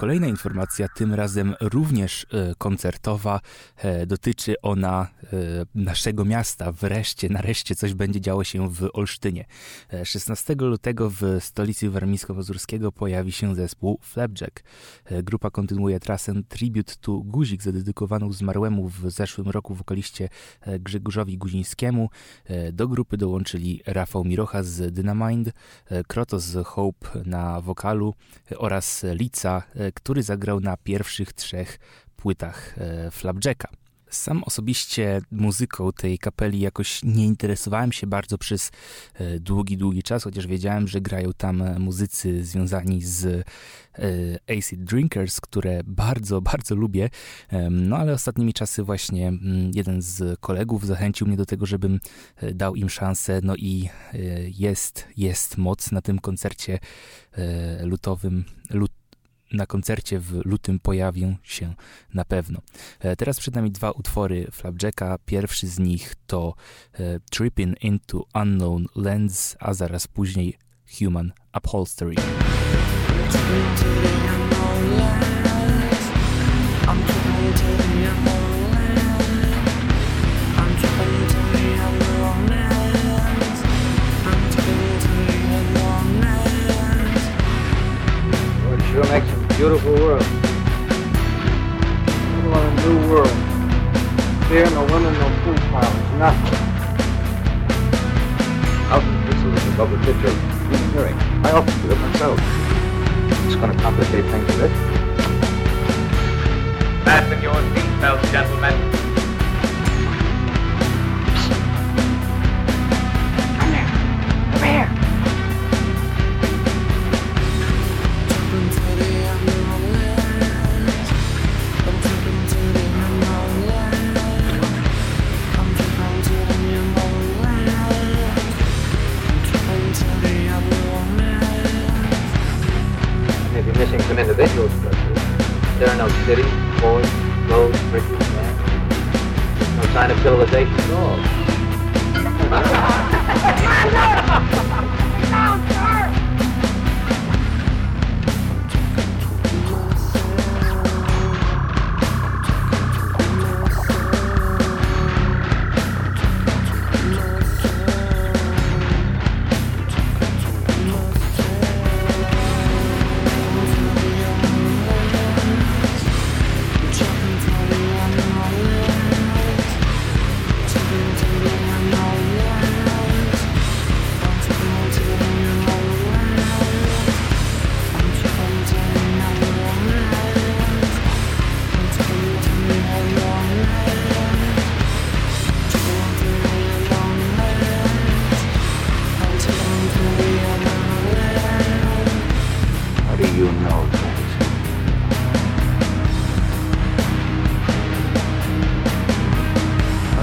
Kolejna informacja, tym razem również y, koncertowa, e, dotyczy ona e, naszego miasta. Wreszcie, nareszcie coś będzie działo się w Olsztynie. E, 16 lutego w stolicy warmińsko-mazurskiego pojawi się zespół Flapjack. E, Grupa kontynuuje trasę Tribute to Guzik zadedykowaną zmarłemu w zeszłym roku wokaliście e, Grzegorzowi Guzińskiemu. E, Do grupy dołączyli Rafał Mirocha z Dynamind, e, Krotos Hope na wokalu e, oraz Lica, e, który zagrał na pierwszych trzech płytach e, Flapjacka. Sam osobiście muzyką tej kapeli jakoś nie interesowałem się bardzo przez e, długi, długi czas, chociaż wiedziałem, że grają tam e, muzycy związani z Acid Drinkers, które bardzo, bardzo lubię. No ale ostatnimi czasy właśnie mm, jeden z kolegów zachęcił mnie do tego, żebym dał im szansę. No i jest, jest moc na tym koncercie lutowym. Lut, na koncercie w lutym pojawią się na pewno. E, Teraz przed nami dwa utwory Flapjacka. Pierwszy z nich to e, Tripping into Unknown Lands, a zaraz później Human Upholstery. Makes a beautiful world. We want a new world. Fear no women, no food piles, nothing. Alfred, this is above the picture of human hearing. I often do it myself. It's going to complicate things a bit. Fasten your seatbelts, gentlemen. You may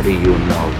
do you know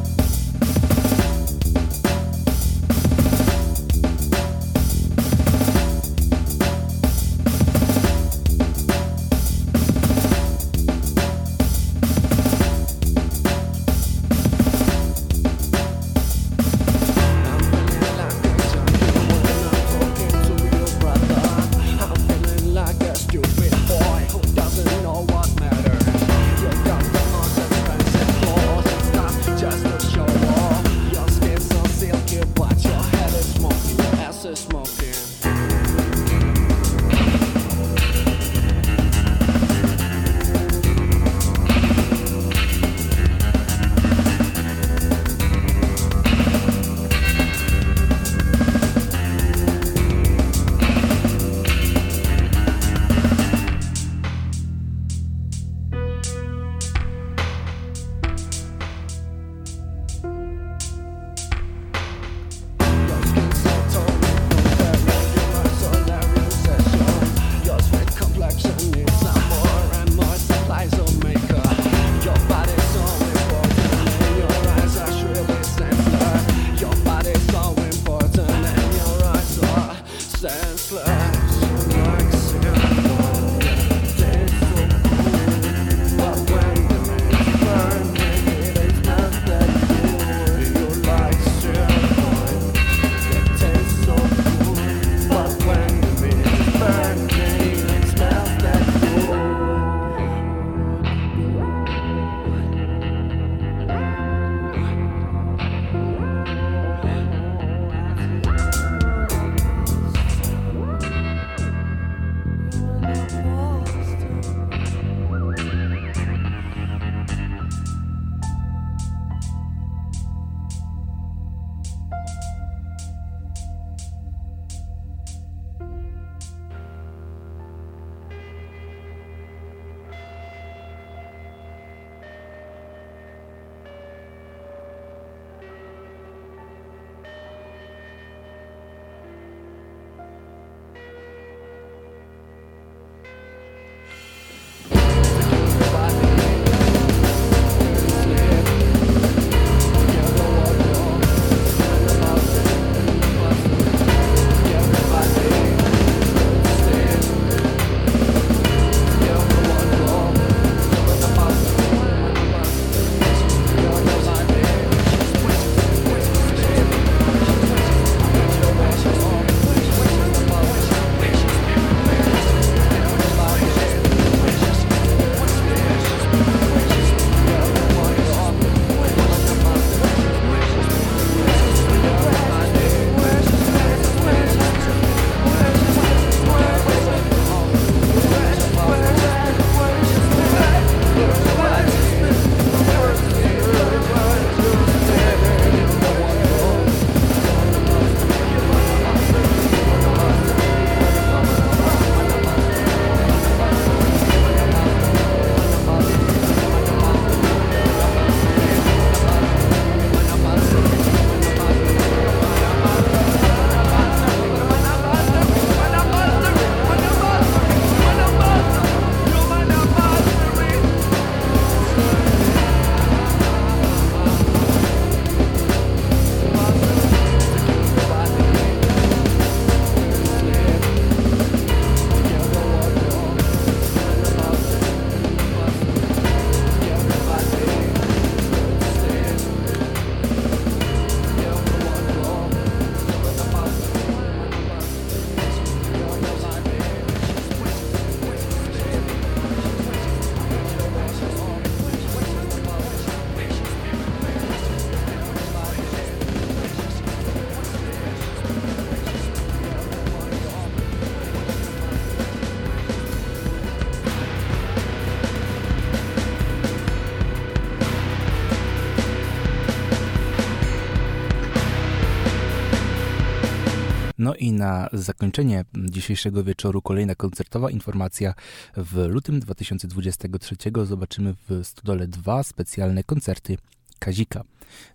I na zakończenie dzisiejszego wieczoru kolejna koncertowa informacja. W lutym 2023 zobaczymy w Stodole dwa specjalne koncerty Kazika.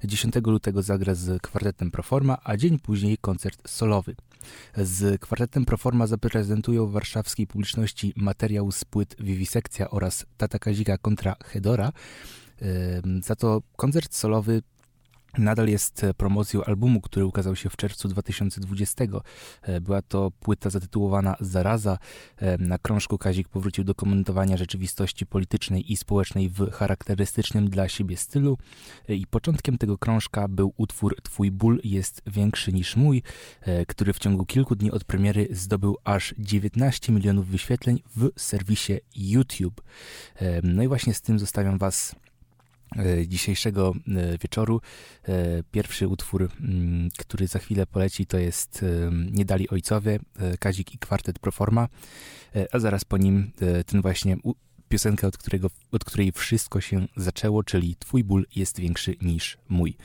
10 lutego zagra z kwartetem Proforma, a dzień później koncert solowy. Z kwartetem Proforma zaprezentują warszawskiej publiczności materiał z płyt Vivisekcja oraz Tata Kazika kontra Hedora. Za to koncert solowy nadal jest e, promocją albumu, który ukazał się w czerwcu 2020. E, Była to płyta zatytułowana Zaraza. E, Na krążku Kazik powrócił do komentowania rzeczywistości politycznej i społecznej w charakterystycznym dla siebie stylu. I początkiem tego krążka był utwór Twój ból jest większy niż mój, który w ciągu kilku dni od premiery zdobył aż 19 milionów wyświetleń w serwisie YouTube. No i właśnie z tym zostawiam Was dzisiejszego e, wieczoru. E, Pierwszy utwór, mm, który za chwilę poleci, to jest e, Nie dali ojcowie, e, Kazik i kwartet Proforma, E, a zaraz po nim e, ten właśnie piosenka, od, którego, od której wszystko się zaczęło, czyli Twój ból jest większy niż mój.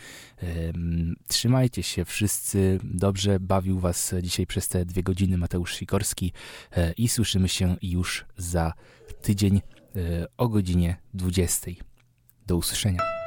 Trzymajcie się wszyscy, dobrze bawił Was dzisiaj przez te dwie godziny Mateusz Sikorski e, i słyszymy się już za tydzień e, o godzinie 20. Do usłyszenia.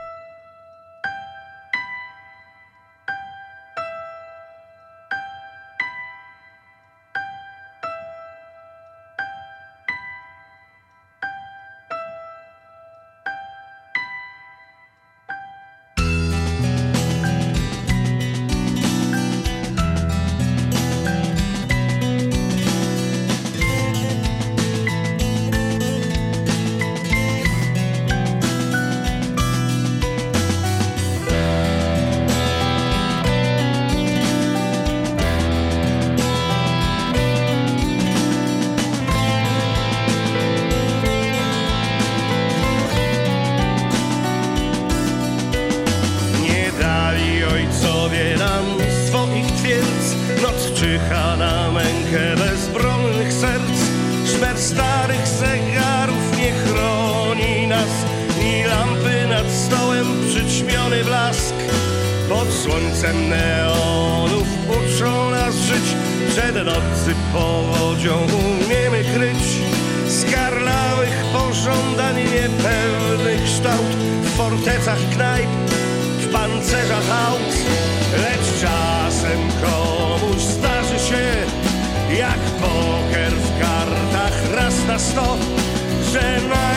stof my waar.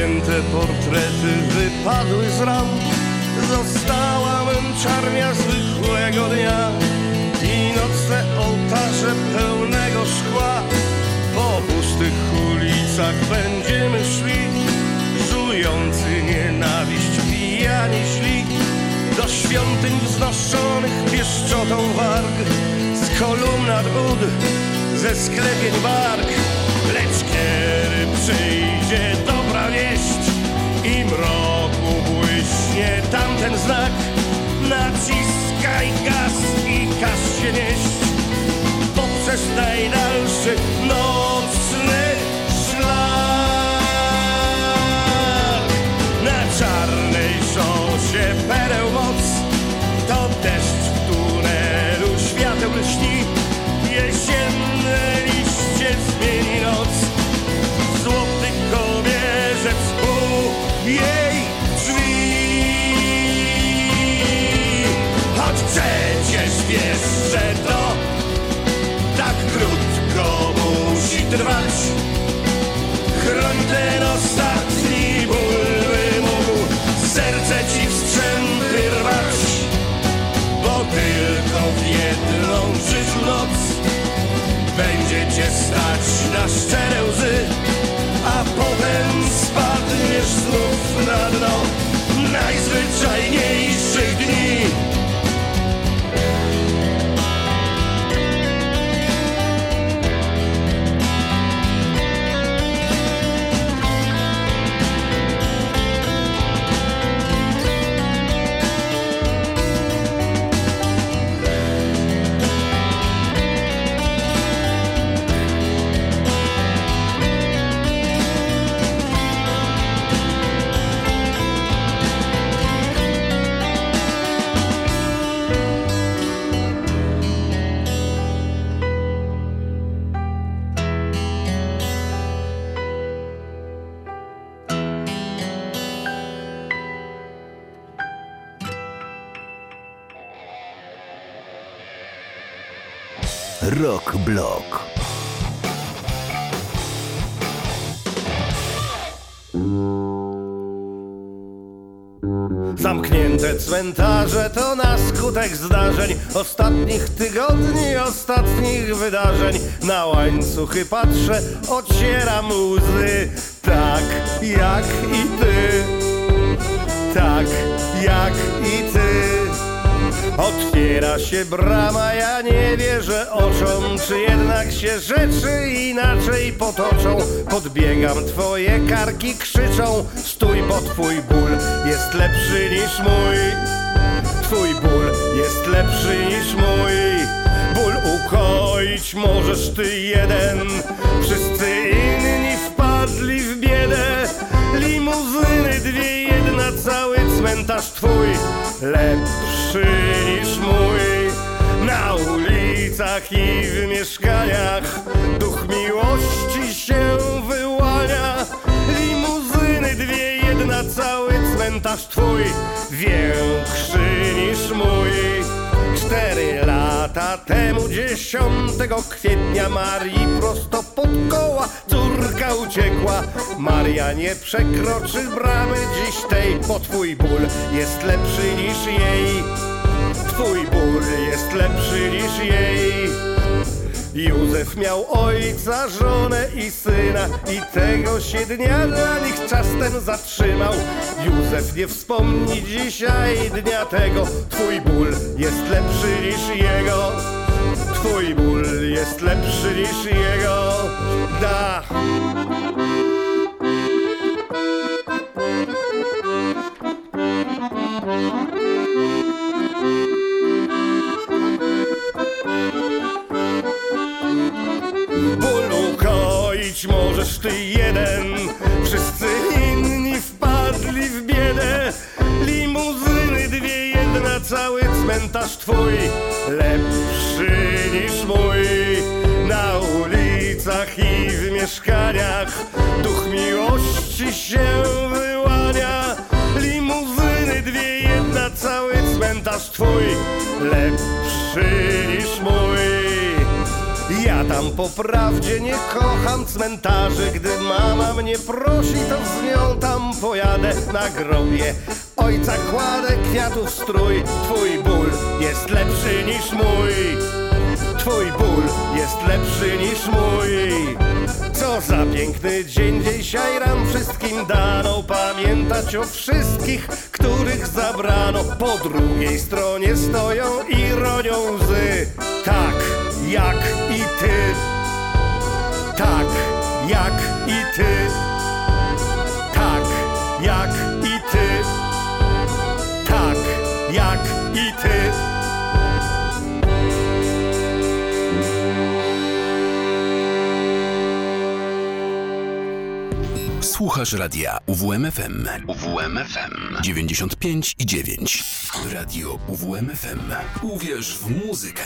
Święte portrety wypadły z ram Została męczarnia zwykłego dnia I nocne ołtarze pełnego szkła. Po pustych ulicach będziemy szli Żujący nienawiść pijani szli. Do świątyń wznoszonych pieszczotą warg Z kolumnat bud ze sklepień bark Lecz kiedy przyjdzie dobra wieść I mroku błyśnie tamten znak Naciskaj gaz i każ się nieść. Poprzez najdalszy nocny szlak. Na czarnej szosie pereł moc. To deszcz w tunelu świateł lśni. Jesienne wiesz, że to tak krótko musi trwać. Chroń ten ostatni ból, by mógł serce ci w rwać. Bo tylko w jedną w noc będzie cię stać na szczere łzy A potem spadniesz znów na dno. Najzwyczajniejszych Rock Block. Zamknięte cmentarze to na skutek zdarzeń Ostatnich tygodni, ostatnich wydarzeń. Na łańcuchy patrzę, ocieram łzy. Tak jak i ty. Tak jak i ty Otwiera się brama, ja nie wierzę oczom Czy jednak się rzeczy inaczej potoczą. Podbiegam, twoje karki krzyczą Stój, bo twój ból jest lepszy niż mój. Twój ból jest lepszy niż mój. Ból ukoić możesz ty jeden. Wszyscy inni wpadli w biedę. Limuzyny dwie, jedna cały cmentarz twój Lepszy niż mój. Na ulicach i w mieszkaniach Duch miłości się wyłania. Limuzyny dwie, jedna cały cmentarz twój. Większy niż mój. Cztery lata temu, 10 kwietnia Marii prosto pod koła córka uciekła. Maria nie przekroczy bramy dziś tej, bo twój ból jest lepszy niż jej. Twój ból jest lepszy niż jej. Józef miał ojca, żonę i syna i tego się dnia dla nich czas ten zatrzymał. Józef nie wspomni dzisiaj dnia tego, twój ból jest lepszy niż jego. Twój ból jest lepszy niż jego. Da. Ból ty jeden. Wszyscy inni wpadli w biedę. Limuzyny dwie, jedna cały cmentarz twój. Lepszy niż mój. Na ulicach i w mieszkaniach Duch miłości się wyłania. Limuzyny dwie, jedna cały cmentarz twój. Lepszy niż mój ja tam po prawdzie nie kocham cmentarzy. Gdy mama mnie prosi, to z nią tam pojadę Na grobie. Ojca kładę kwiatów strój. Twój ból jest lepszy niż mój. Twój ból jest lepszy niż mój. Co za piękny dzień dzisiaj nam wszystkim dano. Pamiętać o wszystkich, których zabrano. Po drugiej stronie stoją i ronią łzy. Tak jak i ty Tak jak i ty Tak jak i ty i ty. Słuchasz radia UWMFM. UWMFM 95 i 9. Radio UWMFM. Uwierz w muzykę.